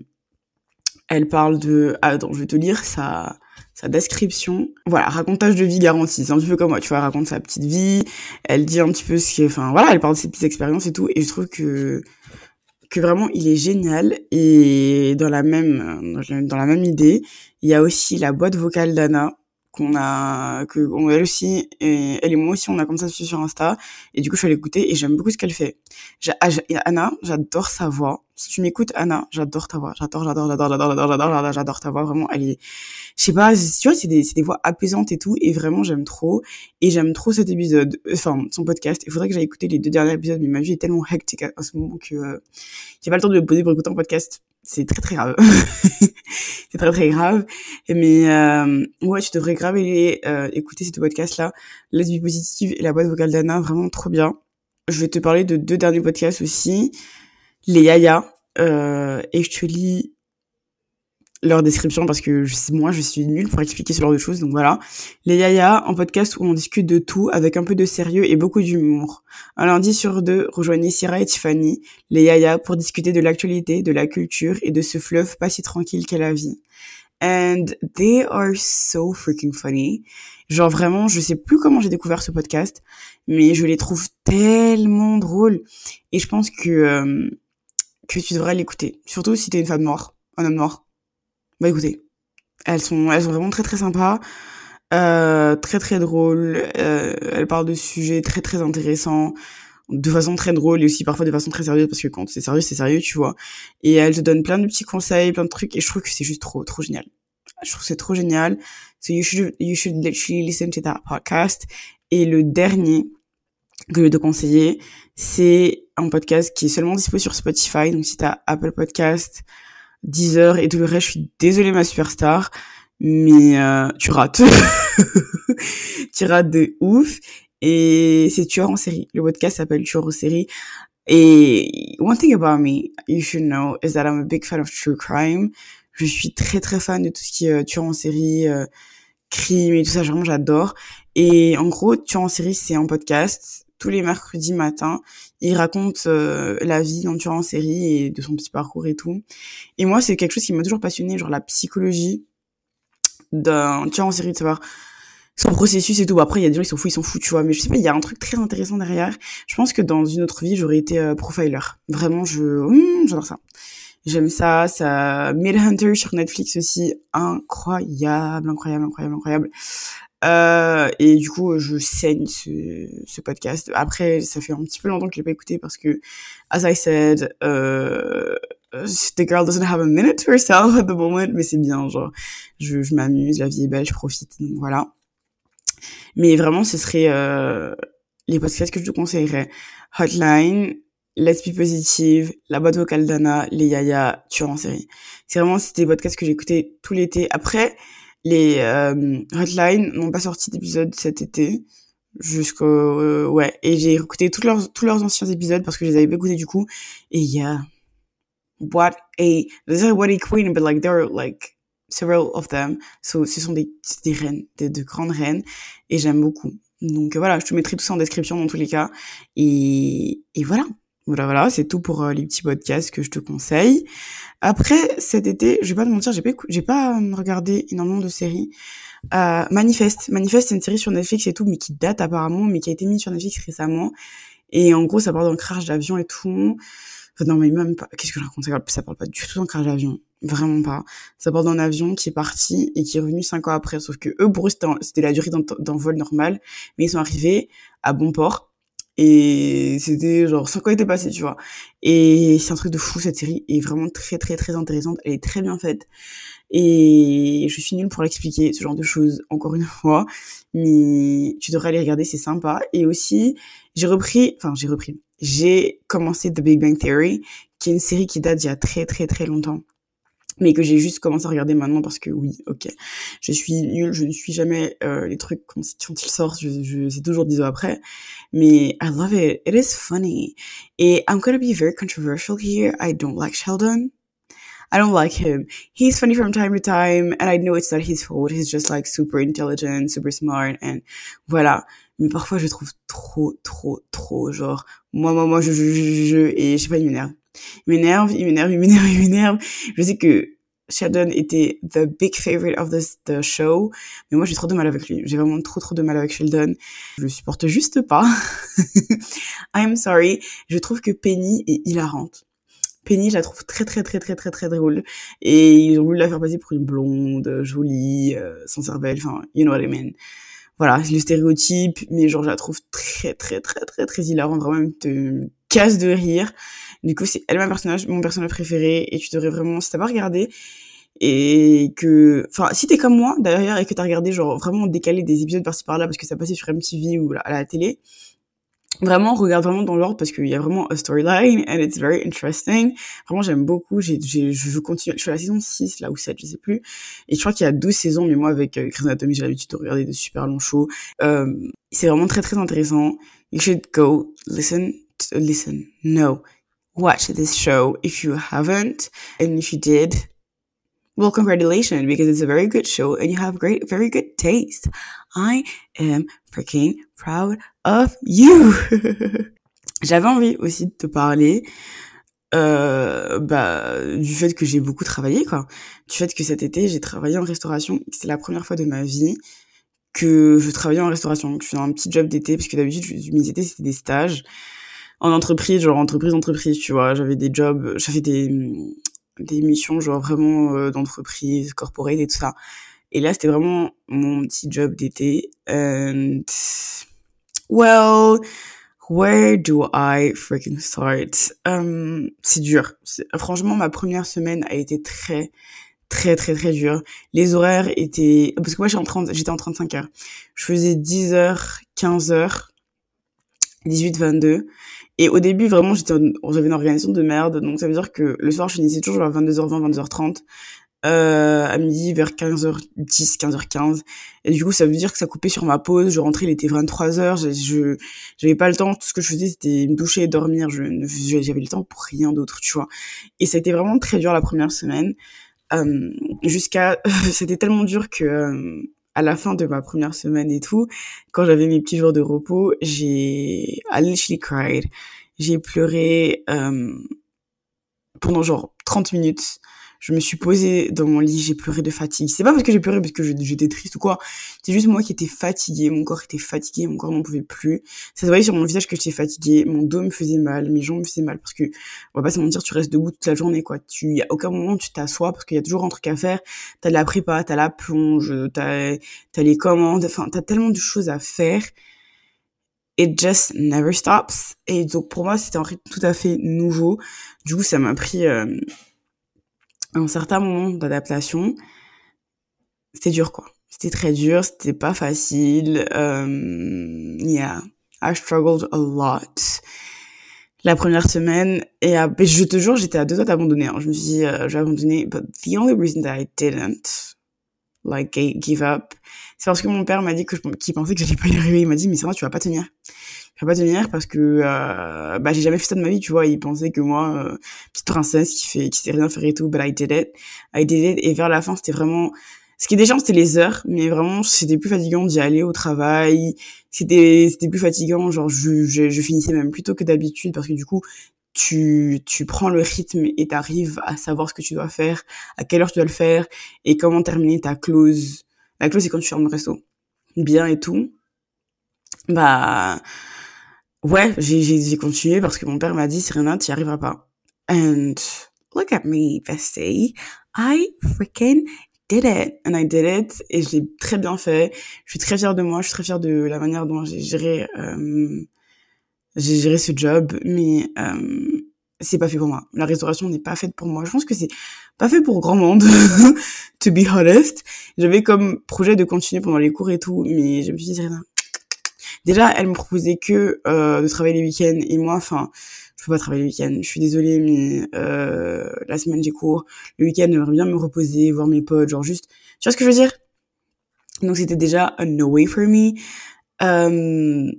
elle parle de... Ah, attends, je vais te lire sa, sa description. Voilà, racontage de vie garantie. C'est un petit peu comme moi, tu vois, elle raconte sa petite vie. Elle dit un petit peu ce qui. Enfin, voilà, elle parle de ses petites expériences et tout. Et je trouve que que vraiment il est génial et dans la même dans la même idée il y a aussi la boîte vocale d'Anna qu'on a que on, elle aussi et elle et moi aussi on a comme ça sur Insta. Et du coup je suis allée écouter et j'aime beaucoup ce qu'elle fait. Ah, Anna j'adore sa voix si tu m'écoutes Anna j'adore ta voix j'adore j'adore j'adore j'adore j'adore j'adore j'adore ta voix vraiment elle est je sais pas tu vois c'est des c'est des voix apaisantes et tout et vraiment j'aime trop et j'aime trop cet épisode enfin son podcast il faudrait que j'aille écouter les deux derniers épisodes mais ma vie est tellement hectique à, ce moment que euh, j'ai pas le temps de me poser pour écouter un podcast c'est très très grave. <laughs> c'est très très grave. Mais euh, ouais, tu devrais grave aller euh, écouter ces deux podcasts-là. Let's Positive et la boîte vocale d'Anna, vraiment trop bien. Je vais te parler de deux derniers podcasts aussi. Les Yaya. Euh, et je te lis leur description parce que je, moi je suis nulle pour expliquer ce genre de choses donc voilà. Les Yaya en podcast où on discute de tout avec un peu de sérieux et beaucoup d'humour. Un lundi sur deux rejoignez Syrah et Tiffany les Yaya pour discuter de l'actualité de la culture et de ce fleuve pas si tranquille qu'est la vie. And they are so freaking funny. Genre vraiment je sais plus comment j'ai découvert ce podcast mais je les trouve tellement drôles. Et je pense que euh, que tu devrais l'écouter surtout si t'es une femme noire un homme noir bah écoutez, elles sont, elles sont vraiment très très sympas, euh, très très drôles. Euh, elles parlent de sujets très très intéressants, de façon très drôle et aussi parfois de façon très sérieuse parce que quand c'est sérieux c'est sérieux tu vois. Et elles te donnent plein de petits conseils, plein de trucs et je trouve que c'est juste trop trop génial. Je trouve que c'est trop génial. So you should you should literally listen to that podcast. Et le dernier vais te conseiller, c'est un podcast qui est seulement dispo sur Spotify. Donc si t'as Apple Podcast, 10 heures et tout le reste, je suis désolée ma superstar, mais euh, tu rates. <laughs> tu rates de ouf. Et c'est Tueur en série. Le podcast s'appelle Tueur en série. Et one thing about me, you should know, is that I'm a big fan of true crime. Je suis très très fan de tout ce qui est euh, tueur en série, euh, crime et tout ça, vraiment j'adore. Et en gros, tueur en série, c'est un podcast tous les mercredis matin. Il raconte euh, la vie d'un tueur en série et de son petit parcours et tout. Et moi, c'est quelque chose qui m'a toujours passionné, genre la psychologie d'un tueur en série, de savoir son processus et tout. Après, il y a des gens qui sont fous, ils sont fous, tu vois. Mais je sais pas, il y a un truc très intéressant derrière. Je pense que dans une autre vie, j'aurais été euh, profiler. Vraiment, je, hum, j'adore ça. J'aime ça. Ça, Hunter sur Netflix aussi, incroyable, incroyable, incroyable, incroyable. Euh, et du coup, je saigne ce, ce, podcast. Après, ça fait un petit peu longtemps que je l'ai pas écouté parce que, as I said, euh, the girl doesn't have a minute to herself at the moment, mais c'est bien, genre, je, je m'amuse, la vie est belle, je profite, donc voilà. Mais vraiment, ce serait euh, les podcasts que je te conseillerais. Hotline, Let's Be Positive, La boîte vocale d'Anna, Les Yaya, Tueur en série. C'est vraiment, c'était des podcasts que j'écoutais tout l'été. Après, les euh, Hotline n'ont pas sorti d'épisode cet été jusqu'au euh, ouais et j'ai écouté tous leurs tous leurs anciens épisodes parce que je les avais pas écoutés du coup et y a what a what a queen but like there are like several of them. So ce sont des des reines de, de grandes reines et j'aime beaucoup. Donc voilà je te mettrai tout ça en description dans tous les cas. Et et voilà Voilà, voilà, c'est tout pour euh, les petits podcasts que je te conseille. Après, cet été, je vais pas te mentir, j'ai pas, j'ai pas euh, regardé énormément de séries. Euh, Manifeste. Manifeste, c'est une série sur Netflix et tout, mais qui date apparemment, mais qui a été mise sur Netflix récemment. Et en gros, ça parle d'un crash d'avion et tout. Enfin, non, mais même pas. Qu'est-ce que je raconte? Ça parle pas du tout d'un crash d'avion. Vraiment pas. Ça parle d'un avion qui est parti et qui est revenu cinq ans après. Sauf que eux, pour eux, c'était la durée d'un vol normal. Mais ils sont arrivés à bon port et c'était genre cinq ans étaient passés, tu vois. Et c'est un truc de fou, cette série est vraiment très très très intéressante. Elle est très bien faite. Et je suis nulle pour l'expliquer, ce genre de choses, encore une <laughs> fois. Mais tu devrais aller regarder, c'est sympa. Et aussi, j'ai repris, enfin j'ai repris, j'ai commencé The Big Bang Theory, qui est une série qui date d'il y a très très très longtemps mais que j'ai juste commencé à regarder maintenant parce que oui, ok, je suis nulle, je ne suis jamais euh, les trucs quand, ils sortent, je, je c'est toujours dix ans après, mais I love it, it is funny, et I'm gonna be very controversial here, I don't like Sheldon, I don't like him. He's funny from time to time, and I know it's not his fault. He's just like super intelligent, super smart, and voilà. Mais parfois, je trouve trop, trop, trop, genre, moi, moi, moi, je, je, je, je et je sais pas, il m'énerve. Il m'énerve, il m'énerve, il m'énerve, il m'énerve. Je sais que Sheldon était the big favorite of the, the show, mais moi j'ai trop de mal avec lui. J'ai vraiment trop trop de mal avec Sheldon. Je le supporte juste pas. <laughs> I'm sorry. Je trouve que Penny est hilarante. Penny, je la trouve très très très très très très drôle. Et ils ont voulu la faire passer pour une blonde, jolie, euh, sans cervelle, enfin, you know what I mean. Voilà, le stéréotype, mais genre je la trouve très très très très très hilarante, vraiment casse de rire. Du coup, c'est elle ma personnage, mon personnage préféré, et tu devrais vraiment, si t'as pas regardé, et que, enfin, si t'es comme moi d'ailleurs et que t'as regardé genre vraiment décalé des épisodes par-ci par-là parce que ça passait sur MTV ou à la télé, vraiment regarde vraiment dans l'ordre parce qu'il y a vraiment a storyline and it's very interesting. Vraiment j'aime beaucoup, j'ai, j'ai, je veux continuer, je suis à la saison 6 là ou 7, je sais plus. Et je crois qu'il y a 12 saisons mais moi avec euh, Grey's Anatomy, j'ai l'habitude de regarder de super longs shows. Euh, c'est vraiment très très intéressant. You should go listen listen. No. Watch this show if you haven't and if you did Well, congratulations, because it's a very good show and you have great, very good taste. I am freaking proud of you. <laughs> J'avais envie aussi de te parler euh, bah, du fait que j'ai beaucoup travaillé, quoi. Du fait que cet été, j'ai travaillé en restauration. C'est la première fois de ma vie que je travaillais en restauration. Je faisais un petit job d'été, parce que d'habitude, mes étés, c'était des stages en entreprise, genre entreprise, entreprise, tu vois. J'avais des jobs, j'avais des, des missions genre vraiment euh, d'entreprise, corporate et tout ça. Et là, c'était vraiment mon petit job d'été. And well, where do I freaking start? Um, c'est dur. Franchement, ma première semaine a été très, très, très, très dure. Les horaires étaient, parce que moi, j'étais en 30, j'étais en 35 heures. Je faisais 10 heures, 15 heures, 18, 22. Et au début, vraiment, j'étais, j'avais une organisation de merde. Donc, ça veut dire que le soir, je finissais toujours vers 22h20, 22h30. Euh, à midi vers 15h10, 15h15. Et du coup, ça veut dire que ça coupait sur ma pause. Je rentrais, il était 23h. Je, j'avais pas le temps. Tout ce que je faisais, c'était me doucher et dormir. Je, j'avais le temps pour rien d'autre, tu vois. Et ça a été vraiment très dur la première semaine. Euh, jusqu'à, <laughs> c'était tellement dur que, euh, à la fin de ma première semaine et tout, quand j'avais mes petits jours de repos, j'ai I literally cried. J'ai pleuré euh, pendant genre 30 minutes je me suis posée dans mon lit, j'ai pleuré de fatigue. C'est pas parce que j'ai pleuré parce que j'étais triste ou quoi. C'est juste moi qui étais fatiguée, mon corps était fatigué, mon corps n'en pouvait plus. Ça se voyait sur mon visage que j'étais fatiguée, mon dos me faisait mal, mes jambes me faisaient mal parce que on va pas se mentir, tu restes debout toute la journée quoi. Tu y a aucun moment tu t'assois parce qu'il y a toujours un truc à faire. T'as de la prépa, t'as la plonge, t'as as les commandes, enfin t'as tellement de choses à faire it just never stops. Et donc pour moi, c'était un rythme tout à fait nouveau. Du coup, ça m'a pris euh, un certain moment d'adaptation, c'était dur quoi. C'était très dur, c'était pas facile. Um, yeah, I struggled a lot. La première semaine, et je te jure, j'étais à deux doigts d'abandonner. Hein. Je me suis dit, euh, je vais abandonner. But the only reason that I didn't, like, give up, c'est parce que mon père m'a dit que qu'il pensait que j'allais pas y arriver. Il m'a dit, mais ça tu vas pas tenir vais pas tenir parce que euh, bah j'ai jamais fait ça de ma vie tu vois il pensait que moi euh, petite princesse qui fait qui sait rien faire et tout but I did it I did it et vers la fin c'était vraiment Ce qui est déjà, c'était les heures, mais vraiment, c'était plus fatigant d'y aller au travail. C'était, c'était plus fatigant, genre, je, je, je finissais même plus tôt que d'habitude parce que du coup, tu, tu prends le rythme et t'arrives à savoir ce que tu dois faire, à quelle heure tu dois le faire et comment terminer ta clause. La clause, c'est quand tu fermes le resto. Bien et tout. Bah, ouais, j'ai, continué parce que mon père m'a dit, Serena, tu n'y arriveras pas. And look at me, bestie. I freaking did it and I did it et je l'ai très bien fait. Je suis très fière de moi, je suis très fière de la manière dont j'ai géré euh, j'ai géré ce job, mais euh, c'est pas fait pour moi. La restauration n'est pas faite pour moi. Je pense que c'est pas fait pour grand monde, <laughs> to be honest. J'avais comme projet de continuer pendant les cours et tout, mais je me suis dit rien. Déjà, elle me proposait que euh, de travailler les week-ends et moi, enfin, je peux pas travailler le week-end. Je suis désolée, mais euh, la semaine j'ai cours. Le week-end, j'aimerais bien me reposer, voir mes potes, genre juste. Tu vois ce que je veux dire? Donc c'était déjà un no way for me. Euh,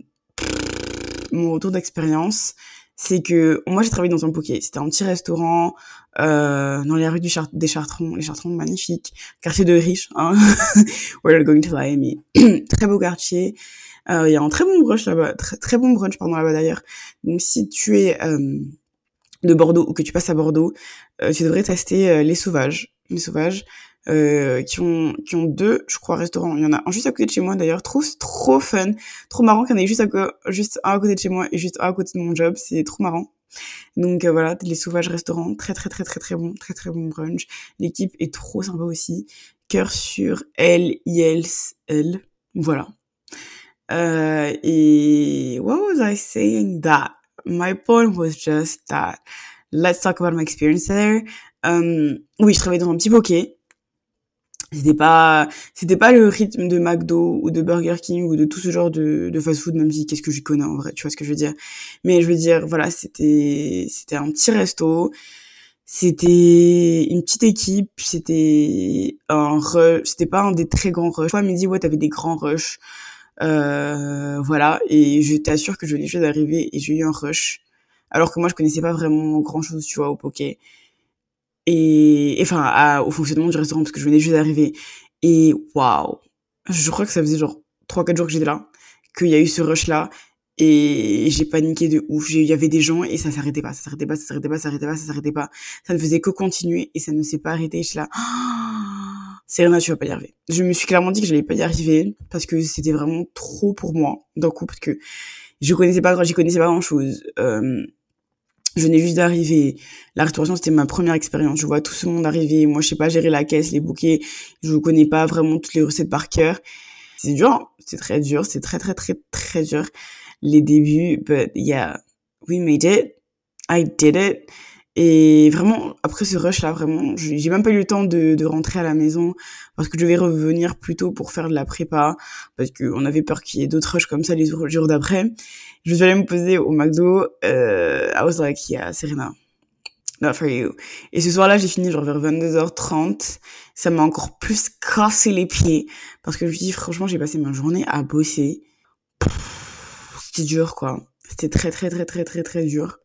mon retour d'expérience, c'est que moi j'ai travaillé dans un poké. C'était un petit restaurant euh, dans les rues des Chartrons, les Chartrons magnifiques, quartier de riches, hein. <laughs> We're going to mais <clears throat> très beau quartier. Euh, il y a un très bon brunch là-bas, très, très bon brunch pardon là-bas d'ailleurs. Donc si tu es euh, de Bordeaux ou que tu passes à Bordeaux, euh, tu devrais tester les Sauvages. Les Sauvages qui ont qui ont deux, je crois, restaurants. Il y en a un juste à côté de chez moi d'ailleurs, trop trop fun, trop marrant qu'il y en ait juste à juste un à côté de chez moi et juste un à côté de mon job. C'est trop marrant. Donc voilà, les Sauvages restaurants, très très très très très bon, très très bon brunch. L'équipe est trop sympa aussi. Cœur sur L, I, L, Voilà. Uh, et what was I saying? That my point was just that. Let's talk about my experience there. Um, oui, je travaillais dans un petit bokeh. C'était pas, c'était pas le rythme de McDo ou de Burger King ou de tout ce genre de, fast-food, même si qu'est-ce que j'y connais en vrai, tu vois ce que je veux dire. Mais je veux dire, voilà, c'était, c'était un petit resto. C'était une petite équipe, c'était un rush, c'était pas un des très grands rushs. Toi, midi, ouais, t'avais des grands rushs. Euh, voilà, et je t'assure que je venais juste d'arriver et j'ai eu un rush. Alors que moi, je connaissais pas vraiment grand chose, tu vois, au poké. Et, enfin, au fonctionnement du restaurant, parce que je venais juste d'arriver. Et waouh! Je crois que ça faisait genre 3-4 jours que j'étais là, qu'il y a eu ce rush-là. Et j'ai paniqué de ouf. Il y avait des gens et ça s'arrêtait pas, ça s'arrêtait pas, ça s'arrêtait pas, ça s'arrêtait pas, ça s'arrêtait pas. Ça ne faisait que continuer et ça ne s'est pas arrêté. Je suis là. Serena, tu vas pas y arriver. Je me suis clairement dit que j'allais pas y arriver parce que c'était vraiment trop pour moi d'un coup parce que je connaissais pas, j'y connaissais pas grand chose. Euh, je venais juste d'arriver. La restauration, c'était ma première expérience. Je vois tout ce monde arriver. Moi, je sais pas gérer la caisse, les bouquets. Je connais pas vraiment toutes les recettes par cœur. C'est dur. C'est très dur. C'est très, très, très, très dur. Les débuts, but yeah, we made it. I did it. Et vraiment, après ce rush-là, vraiment, j'ai même pas eu le temps de, de, rentrer à la maison parce que je devais revenir plus tôt pour faire de la prépa parce qu'on avait peur qu'il y ait d'autres rushs comme ça les jours d'après. Je suis allée me poser au McDo. Euh, I was like, yeah, Serena, not for you. Et ce soir-là, j'ai fini genre vers 22h30. Ça m'a encore plus cassé les pieds parce que je me dis, franchement, j'ai passé ma journée à bosser. C'était dur, quoi. C'était très, très, très, très, très, très dur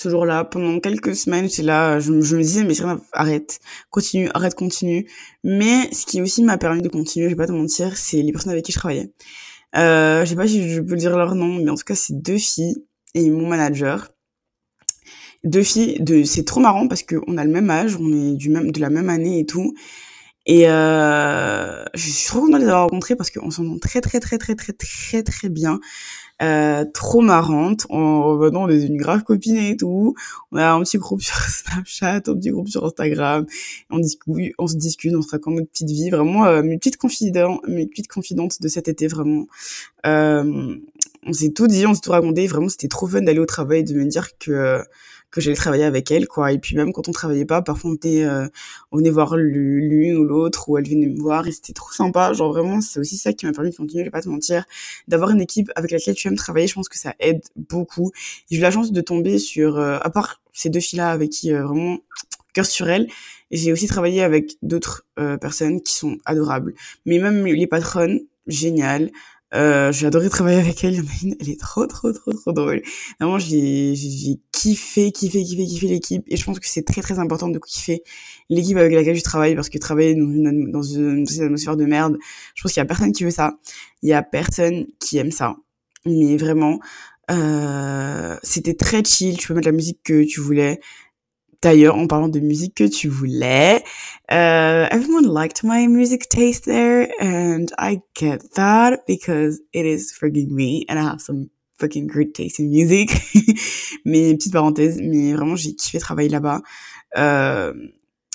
ce jour-là. Pendant quelques semaines, j'étais là, je, me disais, mais arrête, continue, arrête, continue. Mais ce qui aussi m'a permis de continuer, je vais pas te mentir, c'est les personnes avec qui je travaillais. Euh, je sais pas si je peux dire leur nom, mais en tout cas, c'est deux filles et mon manager. Deux filles, de, c'est trop marrant parce qu'on a le même âge, on est du même, de la même année et tout. Et euh, je suis trop contente de les avoir rencontrées parce qu'on s'entend très très très très très très très bien. Euh, trop marrante. On, maintenant, on est une grave copine et tout. On a un petit groupe <laughs> sur Snapchat, un petit groupe sur Instagram. On discute, on se discute, on se raconte notre petite vie. Vraiment, euh, mes petites confidentes, mes petites confidentes de cet été, vraiment. Euh, on s'est tout dit, on s'est tout raconté. Vraiment, c'était trop fun d'aller au travail, de me dire que que j'allais travailler avec elle, quoi. Et puis même quand on travaillait pas, parfois on était, euh, on venait voir l'une ou l'autre, ou elle venait me voir, et c'était trop sympa. Genre vraiment, c'est aussi ça qui m'a permis de continuer, je vais pas te mentir, d'avoir une équipe avec laquelle tu aimes travailler. Je pense que ça aide beaucoup. J'ai eu la chance de tomber sur, euh, à part ces deux filles-là avec qui euh, vraiment cœur sur elles, j'ai aussi travaillé avec d'autres personnes qui sont adorables. Mais même les patronnes, géniales. Euh, j'ai adoré travailler avec elle. Il y en a une, elle est trop, trop, trop, trop drôle. Vraiment, j'ai, j'ai kiffé, kiffé, kiffé, kiffé l'équipe. Et je pense que c'est très, très important de kiffer l'équipe avec laquelle je travaille parce que travailler dans une, dans une, atmosphère de merde, je pense qu'il y a personne qui veut ça. Il y a personne qui aime ça. Mais vraiment, euh, c'était très chill. Tu peux mettre la musique que tu voulais. D'ailleurs, en parlant de musique que tu voulais, uh, everyone liked my music taste there, and I get that because it is frigging me, and I have some fucking great taste in music. <laughs> mais petite parenthèse, mais vraiment j'ai kiffé travailler là-bas. Euh,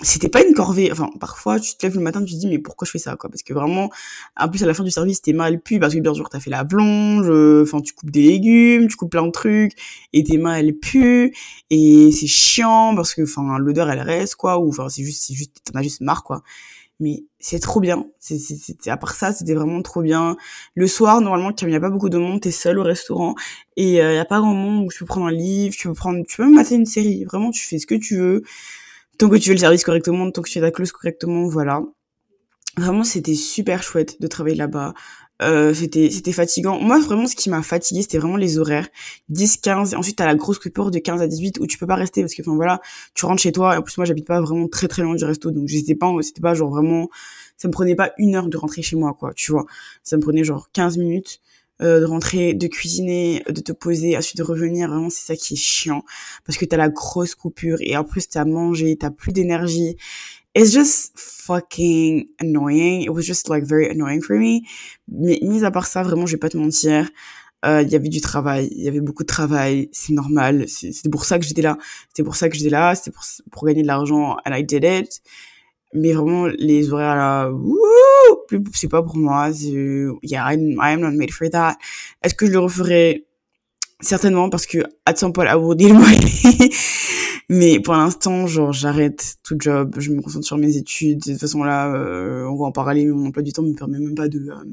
c'était pas une corvée. Enfin parfois tu te lèves le matin tu te dis mais pourquoi je fais ça quoi? Parce que vraiment en plus à la fin du service t'es mal pu parce que bien sûr t'as fait la plonge enfin tu coupes des légumes tu coupes plein de trucs et tes elles puent et c'est chiant parce que enfin l'odeur elle reste quoi ou enfin c'est juste c'est juste t'en as juste marre quoi. Mais c'est trop bien. C'est c'est à part ça c'était vraiment trop bien. Le soir normalement comme il n'y a pas beaucoup de monde t'es seul au restaurant et il euh, y a pas grand monde où tu peux prendre un livre tu peux prendre tu peux même mater une série. Vraiment tu fais ce que tu veux tant que tu fais le service correctement, tant que tu fais la clause correctement, voilà. Vraiment, c'était super chouette de travailler là-bas. Euh, c'était c'était fatigant. Moi, vraiment, ce qui m'a fatigué, c'était vraiment les horaires. 10, 15, et ensuite, t'as la grosse coupure de 15 à 18 où tu peux pas rester parce que, enfin, voilà, tu rentres chez toi. Et en plus, moi, j'habite pas vraiment très très loin du resto, donc j'étais pas, c'était pas genre vraiment, ça me prenait pas une heure de rentrer chez moi, quoi, tu vois. Ça me prenait genre 15 minutes. Euh, de rentrer, de cuisiner, de te poser, ensuite de revenir, vraiment c'est ça qui est chiant parce que t'as la grosse coupure et en plus t'as mangé, t'as plus d'énergie. It's just fucking annoying. It was just like very annoying for me. Mais mis à part ça, vraiment, je vais pas te mentir. Euh, il y avait du travail, il y avait beaucoup de travail, c'est normal, c'est pour ça que j'étais là, c'est pour ça que j'étais là, c'était pour, pour gagner de l'argent, and I did it mais vraiment les horaires là c'est pas pour moi yeah I, am not made for that est-ce que je le referai? Certainement parce que at some point I will deal mais pour l'instant genre j'arrête tout job je me concentre sur mes études de toute façon là euh, on va en parler mais mon emploi du temps me permet même pas de euh,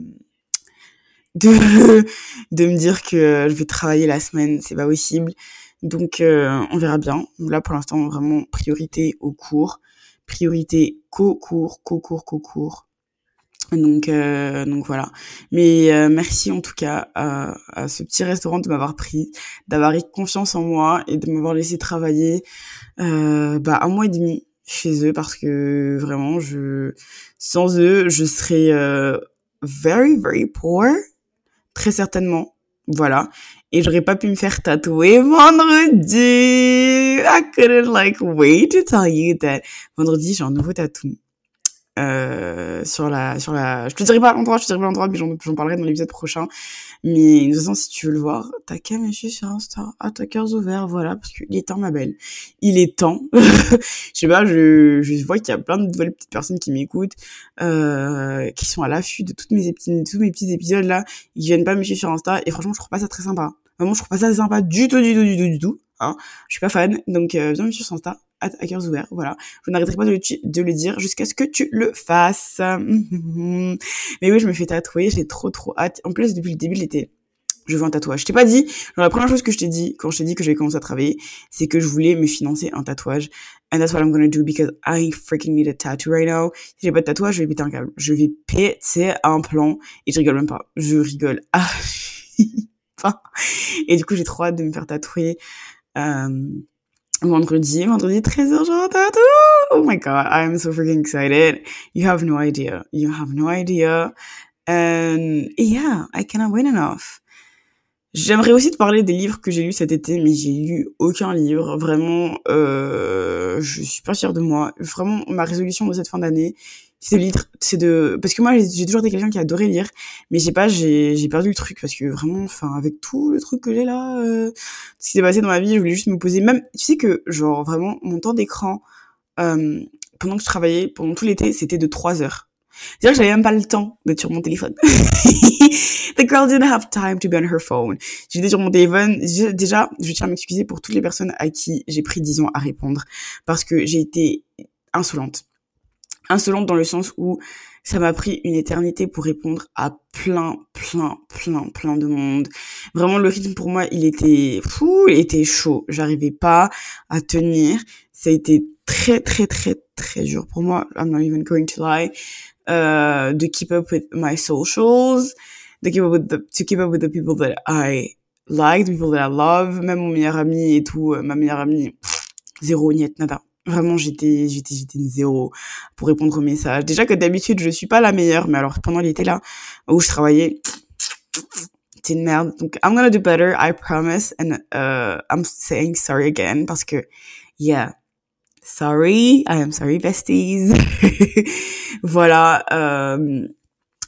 de <laughs> de me dire que je vais travailler la semaine c'est pas possible. Donc euh, on verra bien. Là pour l'instant vraiment priorité au cours priorité co-cours, co-cours, co-cours. Donc, euh, donc voilà. Mais euh, merci en tout cas à, à ce petit restaurant de m'avoir pris, d'avoir eu confiance en moi et de m'avoir laissé travailler euh, bah, un mois et demi chez eux parce que vraiment, je sans eux, je serais euh, very, very poor, très certainement. Voilà. Et j'aurais pas pu me faire tatouer vendredi. I couldn't like wait to tell you that. Vendredi, j'ai un nouveau tatou euh, sur la sur la je te dirai pas l'endroit je te dirai pas l'endroit mais j'en parlerai dans l'épisode prochain. Mais de toute façon si tu veux le voir t'as qu'à me suivre sur Insta à ta cœurs ouverts voilà parce qu'il est temps ma belle. Il est temps. <laughs> Je sais pas je je vois qu'il y a plein de nouvelles petites personnes qui m'écoutent euh, qui sont à l'affût de toutes mes petits tous mes petits épisodes là. Ils viennent pas me suivre sur Insta et franchement je trouve pas ça très sympa. Vraiment je trouve pas ça sympa du tout du tout du tout du tout hein. Je suis pas fan donc euh, viens me suivre sur Insta à cœurs ouverts, voilà. Je n'arrêterai pas de le, de le dire jusqu'à ce que tu le fasses. <laughs> Mais oui, je me fais tatouer, j'ai trop trop hâte. En plus, depuis le début de l'été, je veux un tatouage. Je t'ai pas dit, la première chose que je t'ai dit quand je t'ai dit que j'avais commencé à travailler, c'est que je voulais me financer un tatouage. And that's what I'm gonna do because I freaking need a tattoo right now. Si j'ai pas de tatouage, je vais péter un câble. Je vais péter un plan. Et je rigole même pas. Je rigole. Ah, <laughs> et du coup, j'ai trop hâte de me faire tatouer. Euh, vendredi, vendredi 13h, genre tattoo. Oh my god, I'm so freaking excited. You have no idea. You have no idea. And yeah, I cannot wait enough. J'aimerais aussi te parler des livres que j'ai lus cet été, mais j'ai lu aucun livre. Vraiment, euh, je suis pas fière de moi. Vraiment, ma résolution de cette fin d'année, c'est de c'est de, parce que moi, j'ai toujours été quelqu'un qui adorait lire, mais j'ai pas, j'ai, j'ai perdu le truc parce que vraiment, enfin, avec tout le truc que j'ai là, euh, ce qui s'est passé dans ma vie, je voulais juste me poser. Même, tu sais que, genre, vraiment, mon temps d'écran, euh, pendant que je travaillais, pendant tout l'été, c'était de 3 heures. C'est-à-dire que j'avais même pas le temps d'être sur mon téléphone. <laughs> The girl didn't have time to be on her phone. J'étais sur mon téléphone. Déjà, je tiens à m'excuser pour toutes les personnes à qui j'ai pris 10 ans à répondre parce que j'ai été insolente insolente dans le sens où ça m'a pris une éternité pour répondre à plein, plein, plein, plein de monde. Vraiment, le rythme pour moi, il était fou, il était chaud. J'arrivais pas à tenir. Ça a été très, très, très, très dur pour moi. I'm not even going to lie. Euh, de keep up with my socials. to keep up with the, to keep up with the people that I like, the people that I love, même mon meilleur ami et tout, euh, ma meilleure amie, zéro, niet, nada. Vraiment, j'étais, j'étais, j'étais zéro pour répondre aux messages. Déjà que d'habitude, je suis pas la meilleure, mais alors pendant l'été là, où je travaillais, <tsk> c'est une merde. Donc, I'm gonna do better, I promise. And uh, I'm saying sorry again parce que, yeah, sorry, I am sorry, besties. <laughs> voilà. Euh,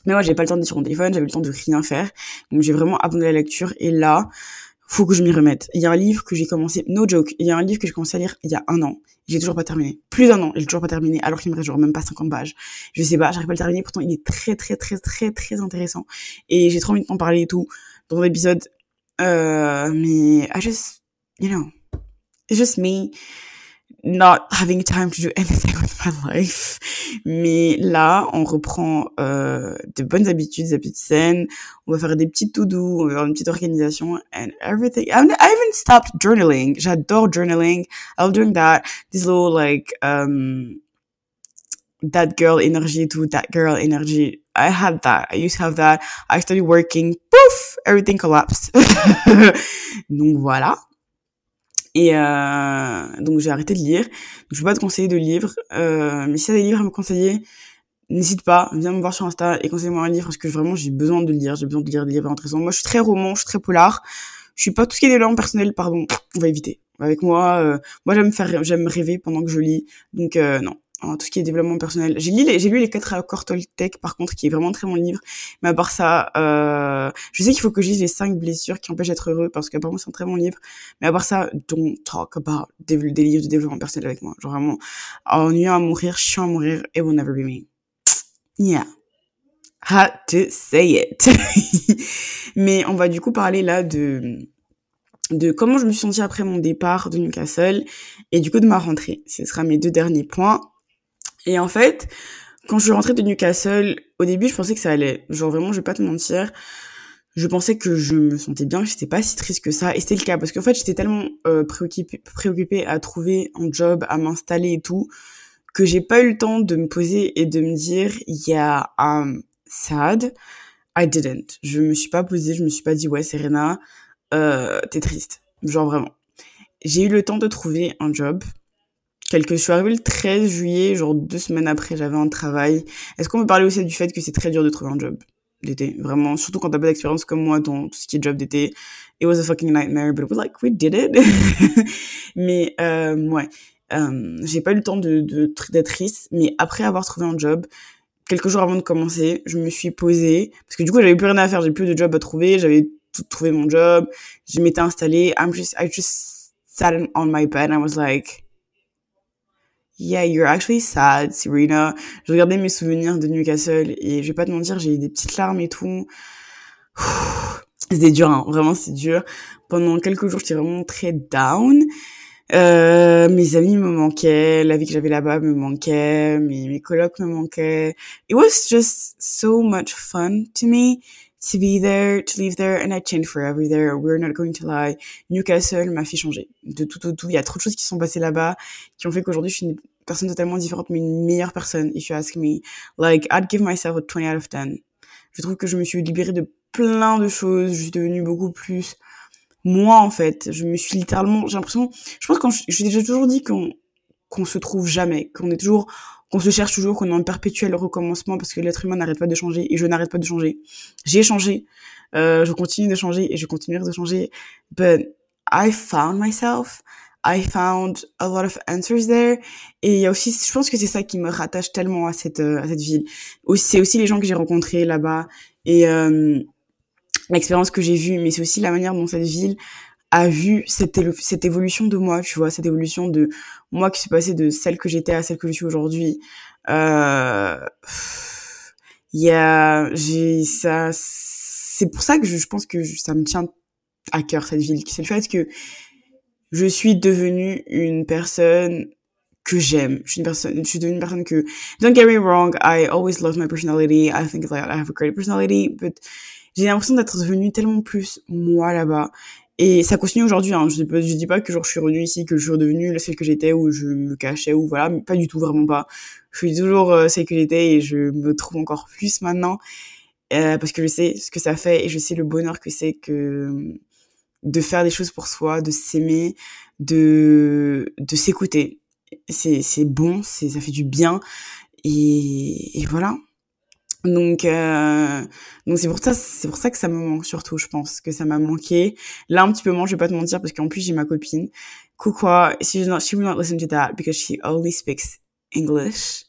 mais moi, j'ai pas le temps d'être sur mon téléphone, j'avais le temps de rien faire. Donc, j'ai vraiment abandonné la lecture. Et là, faut que je m'y remette. Il y a un livre que j'ai commencé, no joke, il y a un livre que j'ai commencé à lire il y a un an. J'ai toujours pas terminé. Plus d'un an, j'ai toujours pas terminé, alors qu'il me reste genre même pas 50 pages. Je sais pas, j'arrive pas à le terminer, pourtant il est très très très très très intéressant. Et j'ai trop envie de t'en parler et tout dans l'épisode. Euh, mais I just, you know, it's just me not having time to do <laughs> anything with my life. Mais là, on reprend euh, de bonnes habitudes, des habitudes saines. On va faire des petites to do, on va faire une petite organisation and everything. I, even stopped journaling. J'adore journaling. I love doing that. This little like um that girl energy to that girl energy. I had that. I used to have that. I started working. Poof, everything collapsed. <laughs> Donc voilà. Et euh, donc j'ai arrêté de lire. Je peux pas te conseiller de livres, euh, mais si a des livres à me conseiller, n'hésite pas, viens me voir sur Insta et conseille-moi un livre parce que vraiment j'ai besoin de lire, j'ai besoin de lire des livres intéressants. Moi je suis très roman, je suis très polar. Je suis pas tout ce qui est développement personnel, pardon, on va éviter. Avec moi, euh, moi j'aime faire, j'aime rêver pendant que je lis, donc euh, non, tout ce qui est développement personnel. J'ai lu les, j'ai lu les quatre accords Toltec, par contre, qui est vraiment très bon livre. Mais à part ça, euh, je sais qu'il faut que je lise les cinq blessures qui empêchent d'être heureux, parce qu'apparemment c'est un très bon livre. Mais à part ça, don't talk about des, des livres de développement personnel avec moi. Genre vraiment, ennuyant à mourir, chiant à mourir, it will never be me. Yeah. Had to say it. <laughs> Mais on va du coup parler là de de comment je me suis sentie après mon départ de Newcastle et du coup de ma rentrée. Ce sera mes deux derniers points. Et en fait, quand je suis rentrée de Newcastle, au début, je pensais que ça allait. Genre vraiment, je vais pas te mentir. Je pensais que je me sentais bien, que j'étais pas si triste que ça. Et c'était le cas, parce qu'en fait, j'étais tellement euh, préoccupée, préoccupée à trouver un job, à m'installer et tout, que j'ai pas eu le temps de me poser et de me dire, yeah, I'm sad. I didn't. Je me suis pas posée, je me suis pas dit, ouais, Serena, euh, t'es triste. Genre vraiment. J'ai eu le temps de trouver un job quelque, je suis arrivée le 13 juillet, genre deux semaines après, j'avais un travail. Est-ce qu'on peut parler aussi du fait que c'est très dur de trouver un job d'été? Vraiment, surtout quand t'as pas d'expérience comme moi dans tout ce qui est job d'été. It was a fucking nightmare, but was like, we did it. <laughs> mais, euh, ouais. Euh, j'ai pas eu le temps de, de, d'être triste, mais après avoir trouvé un job, quelques jours avant de commencer, je me suis posée, parce que du coup, j'avais plus rien à faire, j'ai plus de job à trouver, j'avais tout trouvé mon job, je m'étais installée, I'm just, I just sat on my bed and I was like, Yeah, you're actually sad, Serena. Je regardais mes souvenirs de Newcastle et je vais pas te mentir, j'ai eu des petites larmes et tout. <sighs> C'était dur, hein. vraiment c'est dur. Pendant quelques jours, j'étais vraiment très down. Euh, mes amis me manquaient, la vie que j'avais là-bas me manquait, mes, mes colocs me manquaient. It was just so much fun to me to be there, to live there, and I changed forever there. We're not going to lie. Newcastle m'a fait changer de tout au tout. Il y a trop de choses qui sont passées là-bas qui ont fait qu'aujourd'hui je suis une personne totalement différente, mais une meilleure personne. If you ask me, like I'd give myself a 20 out of 10. Je trouve que je me suis libérée de plein de choses. Je suis devenue beaucoup plus moi en fait. Je me suis littéralement, j'ai l'impression, je pense que j'ai déjà toujours dit qu'on qu'on se trouve jamais, qu'on est toujours qu'on se cherche toujours, qu'on est en perpétuel recommencement parce que l'être humain n'arrête pas de changer et je n'arrête pas de changer. J'ai changé, euh, je continue de changer et je continuerai de changer. But I found myself. I found a lot of answers there. Et il y a aussi, je pense que c'est ça qui me rattache tellement à cette, euh, à cette ville. C'est aussi les gens que j'ai rencontrés là-bas et euh, l'expérience que j'ai vue, mais c'est aussi la manière dont cette ville a vu cette, cette évolution de moi, tu vois, cette évolution de moi qui suis passée de celle que j'étais à celle que je suis aujourd'hui. Euh, il y a, j'ai ça, c'est pour ça que je, pense que ça me tient à cœur cette ville. C'est le fait que je suis devenue une personne que j'aime. Je suis une personne, je suis devenue une personne que, don't get me wrong, I always love my personality. I think like I have a great personality, but j'ai l'impression d'être devenue tellement plus moi là-bas. Et ça continue aujourd'hui. Hein. Je, je dis pas que genre je suis revenue ici, que je suis redevenue celle que j'étais, ou je me cachais, ou voilà, pas du tout, vraiment pas. Je suis toujours euh, celle que j'étais et je me trouve encore plus maintenant. euh, parce que je sais ce que ça fait et je sais le bonheur que c'est que de faire des choses pour soi, de s'aimer, de de s'écouter. C'est bon, ça fait du bien et, et voilà. Donc euh, donc c'est pour ça c'est pour ça que ça me manque surtout je pense que ça m'a manqué. Là un petit peu moins je vais pas te mentir parce qu'en plus j'ai ma copine. Kukwa, she's not she will not listen to that because she only speaks English.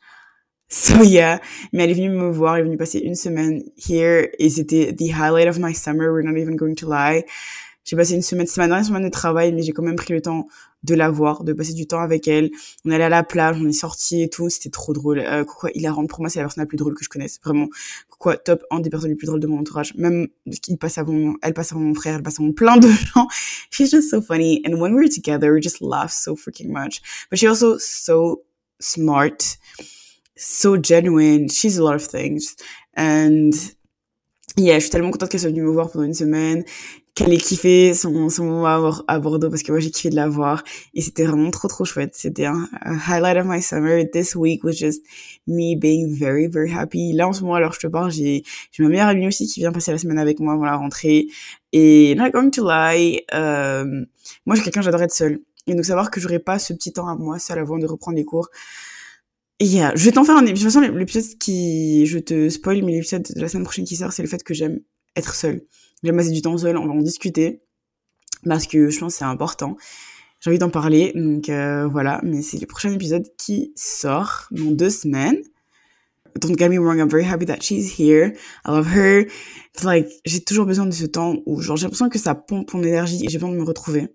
So yeah, mais elle est venue me voir, elle est venue passer une semaine here et c'était the highlight of my summer, we're not even going to lie. J'ai passé une semaine, c'est ma dernière semaine de travail, mais j'ai quand même pris le temps de la voir, de passer du temps avec elle. On allait à la plage, on est sortis et tout, c'était trop drôle. Euh, quoi, il a rendu pour moi, c'est la personne la plus drôle que je connaisse, vraiment. Quoi, top, un des personnes les plus drôles de mon entourage. Même, il passe avant, elle passe avant mon frère, elle passe avant plein de <laughs> gens. She's just so funny. And when we're together, we just laugh so freaking much. But she's also so smart, so genuine. She's a lot of things. And yeah, je suis tellement contente qu'elle soit venue me voir pendant une semaine, qu'elle ait kiffé son, son moment à Bordeaux parce que moi j'ai kiffé de la voir et c'était vraiment trop trop chouette. C'était un, highlight of my summer. This week was just me being very very happy. Là en ce moment alors je te parle, j'ai j'ai ma meilleure amie aussi qui vient passer la semaine avec moi avant la rentrée et not going to lie, euh, moi j'ai quelqu'un j'adore être seule et donc savoir que j'aurais pas ce petit temps à moi seule avant de reprendre les cours Yeah, je vais t'en faire un épisode. De toute façon, l'épisode qui, je te spoil, mais l'épisode de la semaine prochaine qui sort, c'est le fait que j'aime être seule. J'aime passer du temps seule, on va en discuter. Parce que je pense que c'est important. J'ai envie d'en parler, donc euh, voilà. Mais c'est le prochain épisode qui sort dans deux semaines. Don't get me wrong, I'm very happy that she's here. I love her. It's like, j'ai toujours besoin de ce temps où, genre, j'ai l'impression que ça pompe mon énergie et j'ai besoin de me retrouver.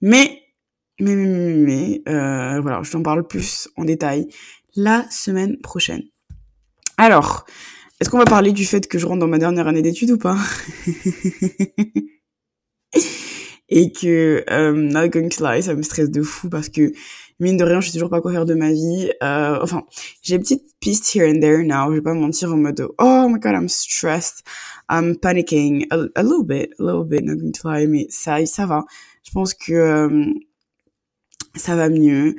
Mais, mais, mais, mais, mais euh, voilà, je t'en parle plus en détail la semaine prochaine. Alors, est-ce qu'on va parler du fait que je rentre dans ma dernière année d'études ou pas? Et que, euh, not going to lie, ça me stresse de fou parce que, mine de rien, je sais toujours pas quoi faire de ma vie. Euh, enfin, j'ai des petites pistes here and there now, je vais pas mentir en mode, oh my god, I'm stressed, I'm panicking, a, little bit, a little bit, not going to lie, mais ça, ça va. Je pense que euh, ça va mieux.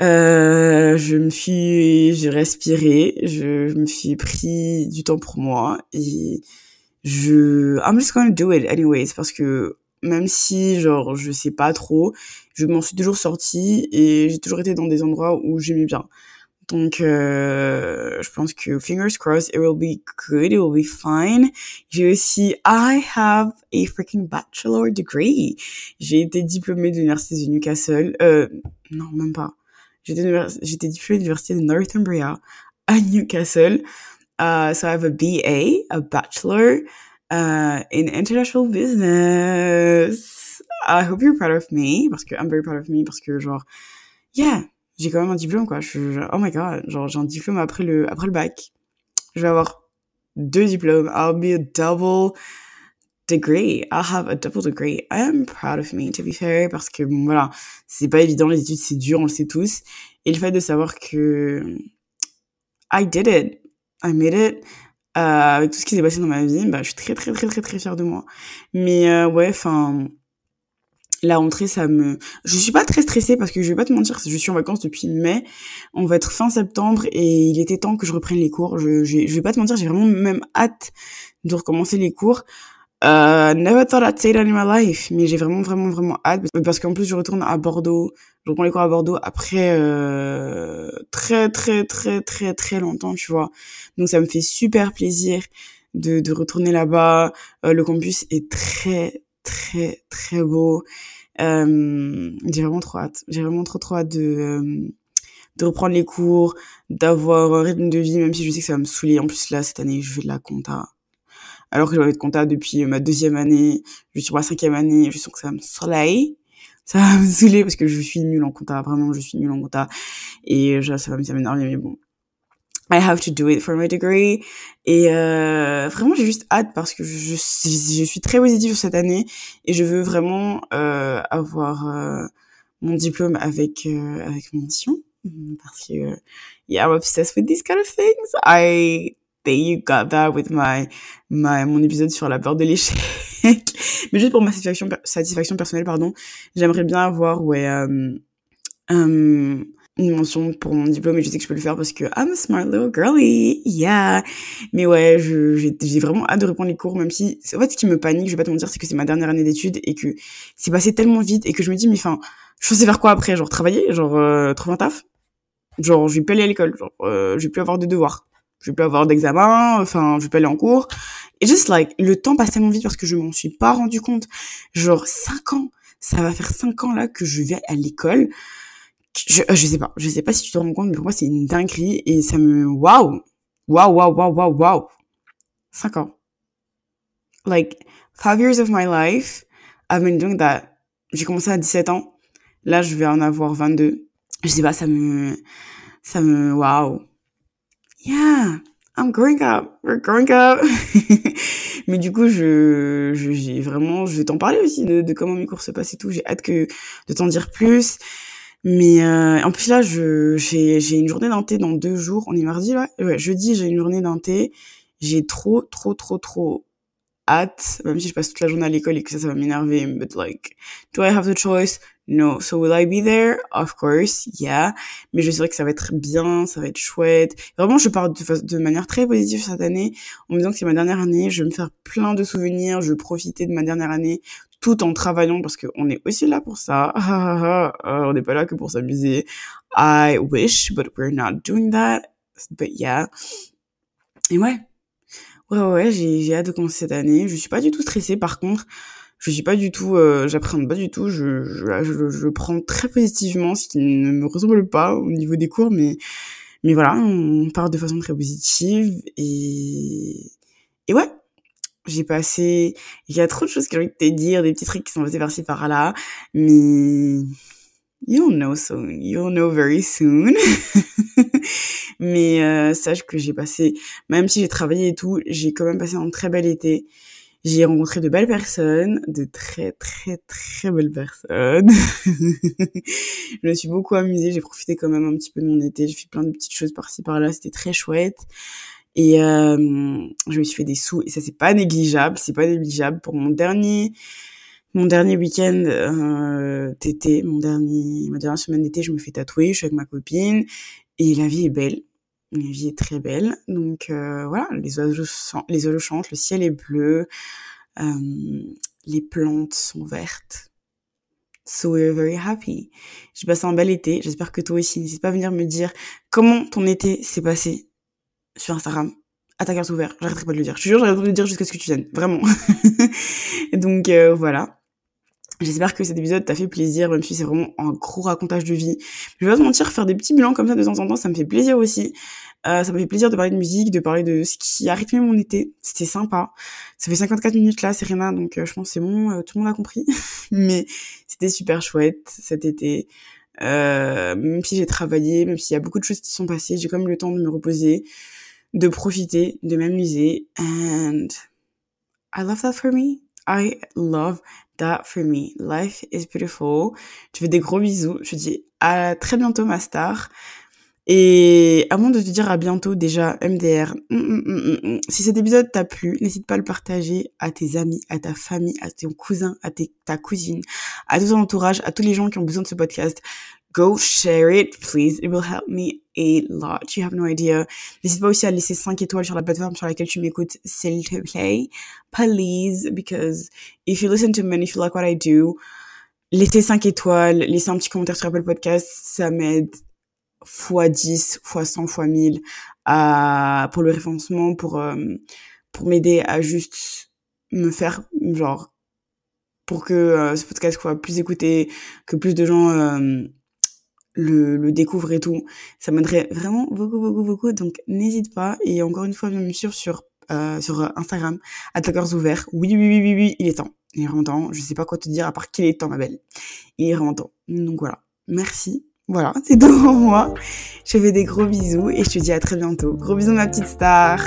Euh, je me suis, j'ai respiré, je, me suis pris du temps pour moi et je, I'm just gonna do it anyways parce que même si genre je sais pas trop, je m'en suis toujours sortie et j'ai toujours été dans des endroits où j'aimais bien. Donc euh, je pense que fingers crossed, it will be good, it will be fine. J'ai aussi, I have a freaking bachelor degree. J'ai été diplômée de l'université de Newcastle. Euh, non, même pas J'étais diplômée de l'université de Northumbria à Newcastle. Uh, so I have a BA, a bachelor uh, in international business. I hope you're proud of me parce que I'm very proud of me parce que genre yeah, j'ai quand même un diplôme quoi. Oh my god, genre j'ai un diplôme après le après le bac. Je vais avoir deux diplômes. I'll be a double degree. I'll have a double degree. I am proud of me, to be fair, parce que bon, voilà, c'est pas évident, les études, c'est dur, on le sait tous. Et le fait de savoir que I did it, I made it, euh, avec tout ce qui s'est passé dans ma vie, bah, je suis très, très, très, très, très fière de moi. Mais euh, ouais, enfin, la rentrée, ça me... Je suis pas très stressée parce que je vais pas te mentir, je suis en vacances depuis mai. On va être fin septembre et il était temps que je reprenne les cours. Je, je, je vais pas te mentir, j'ai vraiment même hâte de recommencer les cours. Uh, never thought I'd say that in my life, mais j'ai vraiment vraiment vraiment hâte parce qu'en plus je retourne à Bordeaux, je reprends les cours à Bordeaux après euh, très très très très très longtemps, tu vois. Donc ça me fait super plaisir de, de retourner là-bas. Euh, le campus est très très très beau. Euh, j'ai vraiment trop hâte. J'ai vraiment trop trop hâte de euh, de reprendre les cours, d'avoir un rythme de vie, même si je sais que ça va me saouler. En plus là cette année je fais de la compta alors que je vais être comptable depuis ma deuxième année, je suis sur ma cinquième année, je sens que ça me soleil, ça va me saouler parce que je suis nulle en compta, vraiment je suis nulle en compta, et ça va m'énerver, mais bon. I have to do it for my degree. Et euh, vraiment, j'ai juste hâte parce que je, je, suis très positive cette année et je veux vraiment euh, avoir euh, mon diplôme avec euh, avec mention parce que yeah, I'm obsessed with these kind of things. I you got that with my, my, mon épisode sur la peur de l'échec. <laughs> Mais juste pour ma satisfaction, satisfaction personnelle, pardon, j'aimerais bien avoir, ouais, euh, une mention pour mon diplôme et je sais que je peux le faire parce que I'm a smart little girly, yeah. Mais ouais, j'ai vraiment hâte de reprendre les cours, même si, en fait, ce qui me panique, je vais pas te mentir, c'est que c'est ma dernière année d'études et que c'est passé tellement vite et que je me dis, mais enfin, je sais faire quoi après? Genre, travailler? Genre, euh, trouver un taf? Genre, je vais plus aller à l'école, genre, euh, je vais plus avoir de devoirs. Je vais plus avoir d'examen, enfin, je vais plus aller en cours. Et juste, like, le temps passe tellement vite parce que je m'en suis pas rendu compte. Genre, cinq ans. Ça va faire cinq ans, là, que je vais à l'école je, euh, je sais pas, je sais pas si tu te rends compte, mais pour moi c'est une dinguerie et ça me, waouh, waouh, waouh, waouh, waouh, waouh, 5 ans. Like, five years of my life, I've been doing that. J'ai commencé à 17 ans. Là, je vais en avoir 22. Je sais pas, ça me, ça me, waouh. Yeah, I'm growing up. We're growing up. <laughs> mais du coup, je, j'ai vraiment, je vais t'en parler aussi de, de comment mes cours se passent et tout. J'ai hâte que, de t'en dire plus. Mais euh, en plus là, je j'ai j'ai une journée d'inté dans deux jours. On est mardi là? Ouais, jeudi j'ai une journée d'inté. J'ai trop trop trop trop hâte, même si je passe toute la journée à l'école et que ça ça va m'énerver. But like, do I have the choice? No. So will I be there? Of course, yeah. Mais je sais que ça va être bien, ça va être chouette. Vraiment, je pars de, de manière très positive cette année, en me disant que c'est ma dernière année. Je vais me faire plein de souvenirs. Je vais profiter de ma dernière année tout en travaillant parce qu'on est aussi là pour ça. <laughs> on n'est pas là que pour s'amuser. I wish, but we're not doing that. But yeah. Et ouais. Ouais, ouais, j'ai hâte de commencer cette année. Je suis pas du tout stressée par contre. Je suis pas du tout, euh, j'appréhende pas du tout. Je, je, je, je, prends très positivement, ce qui ne me ressemble pas au niveau des cours, mais, mais voilà, on part de façon très positive et, et ouais, j'ai passé, il y a trop de choses que j'ai envie de te dire, des petits trucs qui sont passés par-ci par-là, mais you'll know soon, you'll know very soon. <laughs> mais euh, sache que j'ai passé, même si j'ai travaillé et tout, j'ai quand même passé un très bel été. J'ai rencontré de belles personnes, de très très très belles personnes. <laughs> je me suis beaucoup amusée, j'ai profité quand même un petit peu de mon été, j'ai fait plein de petites choses par-ci par-là, c'était très chouette. Et euh, je me suis fait des sous et ça c'est pas négligeable, c'est pas négligeable pour mon dernier mon dernier week-end euh, d'été, mon dernier ma dernière semaine d'été, je me fais tatouer, je suis avec ma copine et la vie est belle. La vie est très belle. Donc euh, voilà, les oiseaux chantent, le ciel est bleu, euh, les plantes sont vertes. So we're very happy. J'ai passé un bel été. J'espère que toi aussi. N'hésite pas à venir me dire comment ton été s'est passé sur Instagram à ta carte ouverte. J'arrêterai pas de le dire. Je te jure, j'arrêterai de le dire jusqu'à ce que tu viennes. Vraiment. <laughs> Donc euh, voilà. J'espère que cet épisode t'a fait plaisir, même si c'est vraiment un gros racontage de vie. Je vais pas te mentir, faire des petits bilans comme ça de temps en temps, ça me fait plaisir aussi. Euh, ça me fait plaisir de parler de musique, de parler de ce qui a rythmé mon été. C'était sympa. Ça fait 54 minutes là, Serena, donc euh, je pense c'est bon, euh, tout le monde a compris. <laughs> Mais c'était super chouette cet été. même si j'ai travaillé, même s'il y a beaucoup de choses qui sont passées, j'ai quand même le temps de me reposer, de profiter, de m'amuser. And I love that for me. I love that for me. Life is beautiful. Je fais des gros bisous. Je te dis à très bientôt, ma star. Et avant de te dire à bientôt, déjà, MDR, mm, mm, mm, si cet épisode t'a plu, n'hésite pas à le partager à tes amis, à ta famille, à ton cousin, à ta cousine, à tout ton entourage, à tous les gens qui ont besoin de ce podcast go share it, please. It will help me a lot. You have no idea. N'hésite pas aussi à laisser 5 étoiles sur la plateforme sur laquelle tu m'écoutes, s'il te plaît. Please, because if you listen to me and if you like what I do, laissez 5 étoiles, laissez un petit commentaire sur Apple Podcast, ça m'aide fois 10, fois 100, fois 1000 à, pour le référencement, pour, euh, pour m'aider à juste me faire, genre, pour que euh, ce podcast soit plus écouté, que plus de gens euh, le, le découvre et tout. Ça m'aiderait vraiment beaucoup, beaucoup, beaucoup. Donc, n'hésite pas. Et encore une fois, viens me suivre sur, euh, sur Instagram, attaqueurs ouverts. Oui, oui, oui, oui, oui, il est temps. Il est vraiment temps. Je sais pas quoi te dire à part qu'il est temps, ma belle. Il est vraiment temps. Donc voilà. Merci. Voilà, c'est <laughs> tout pour moi. Je fais des gros bisous et je te dis à très bientôt. Gros bisous, ma petite star.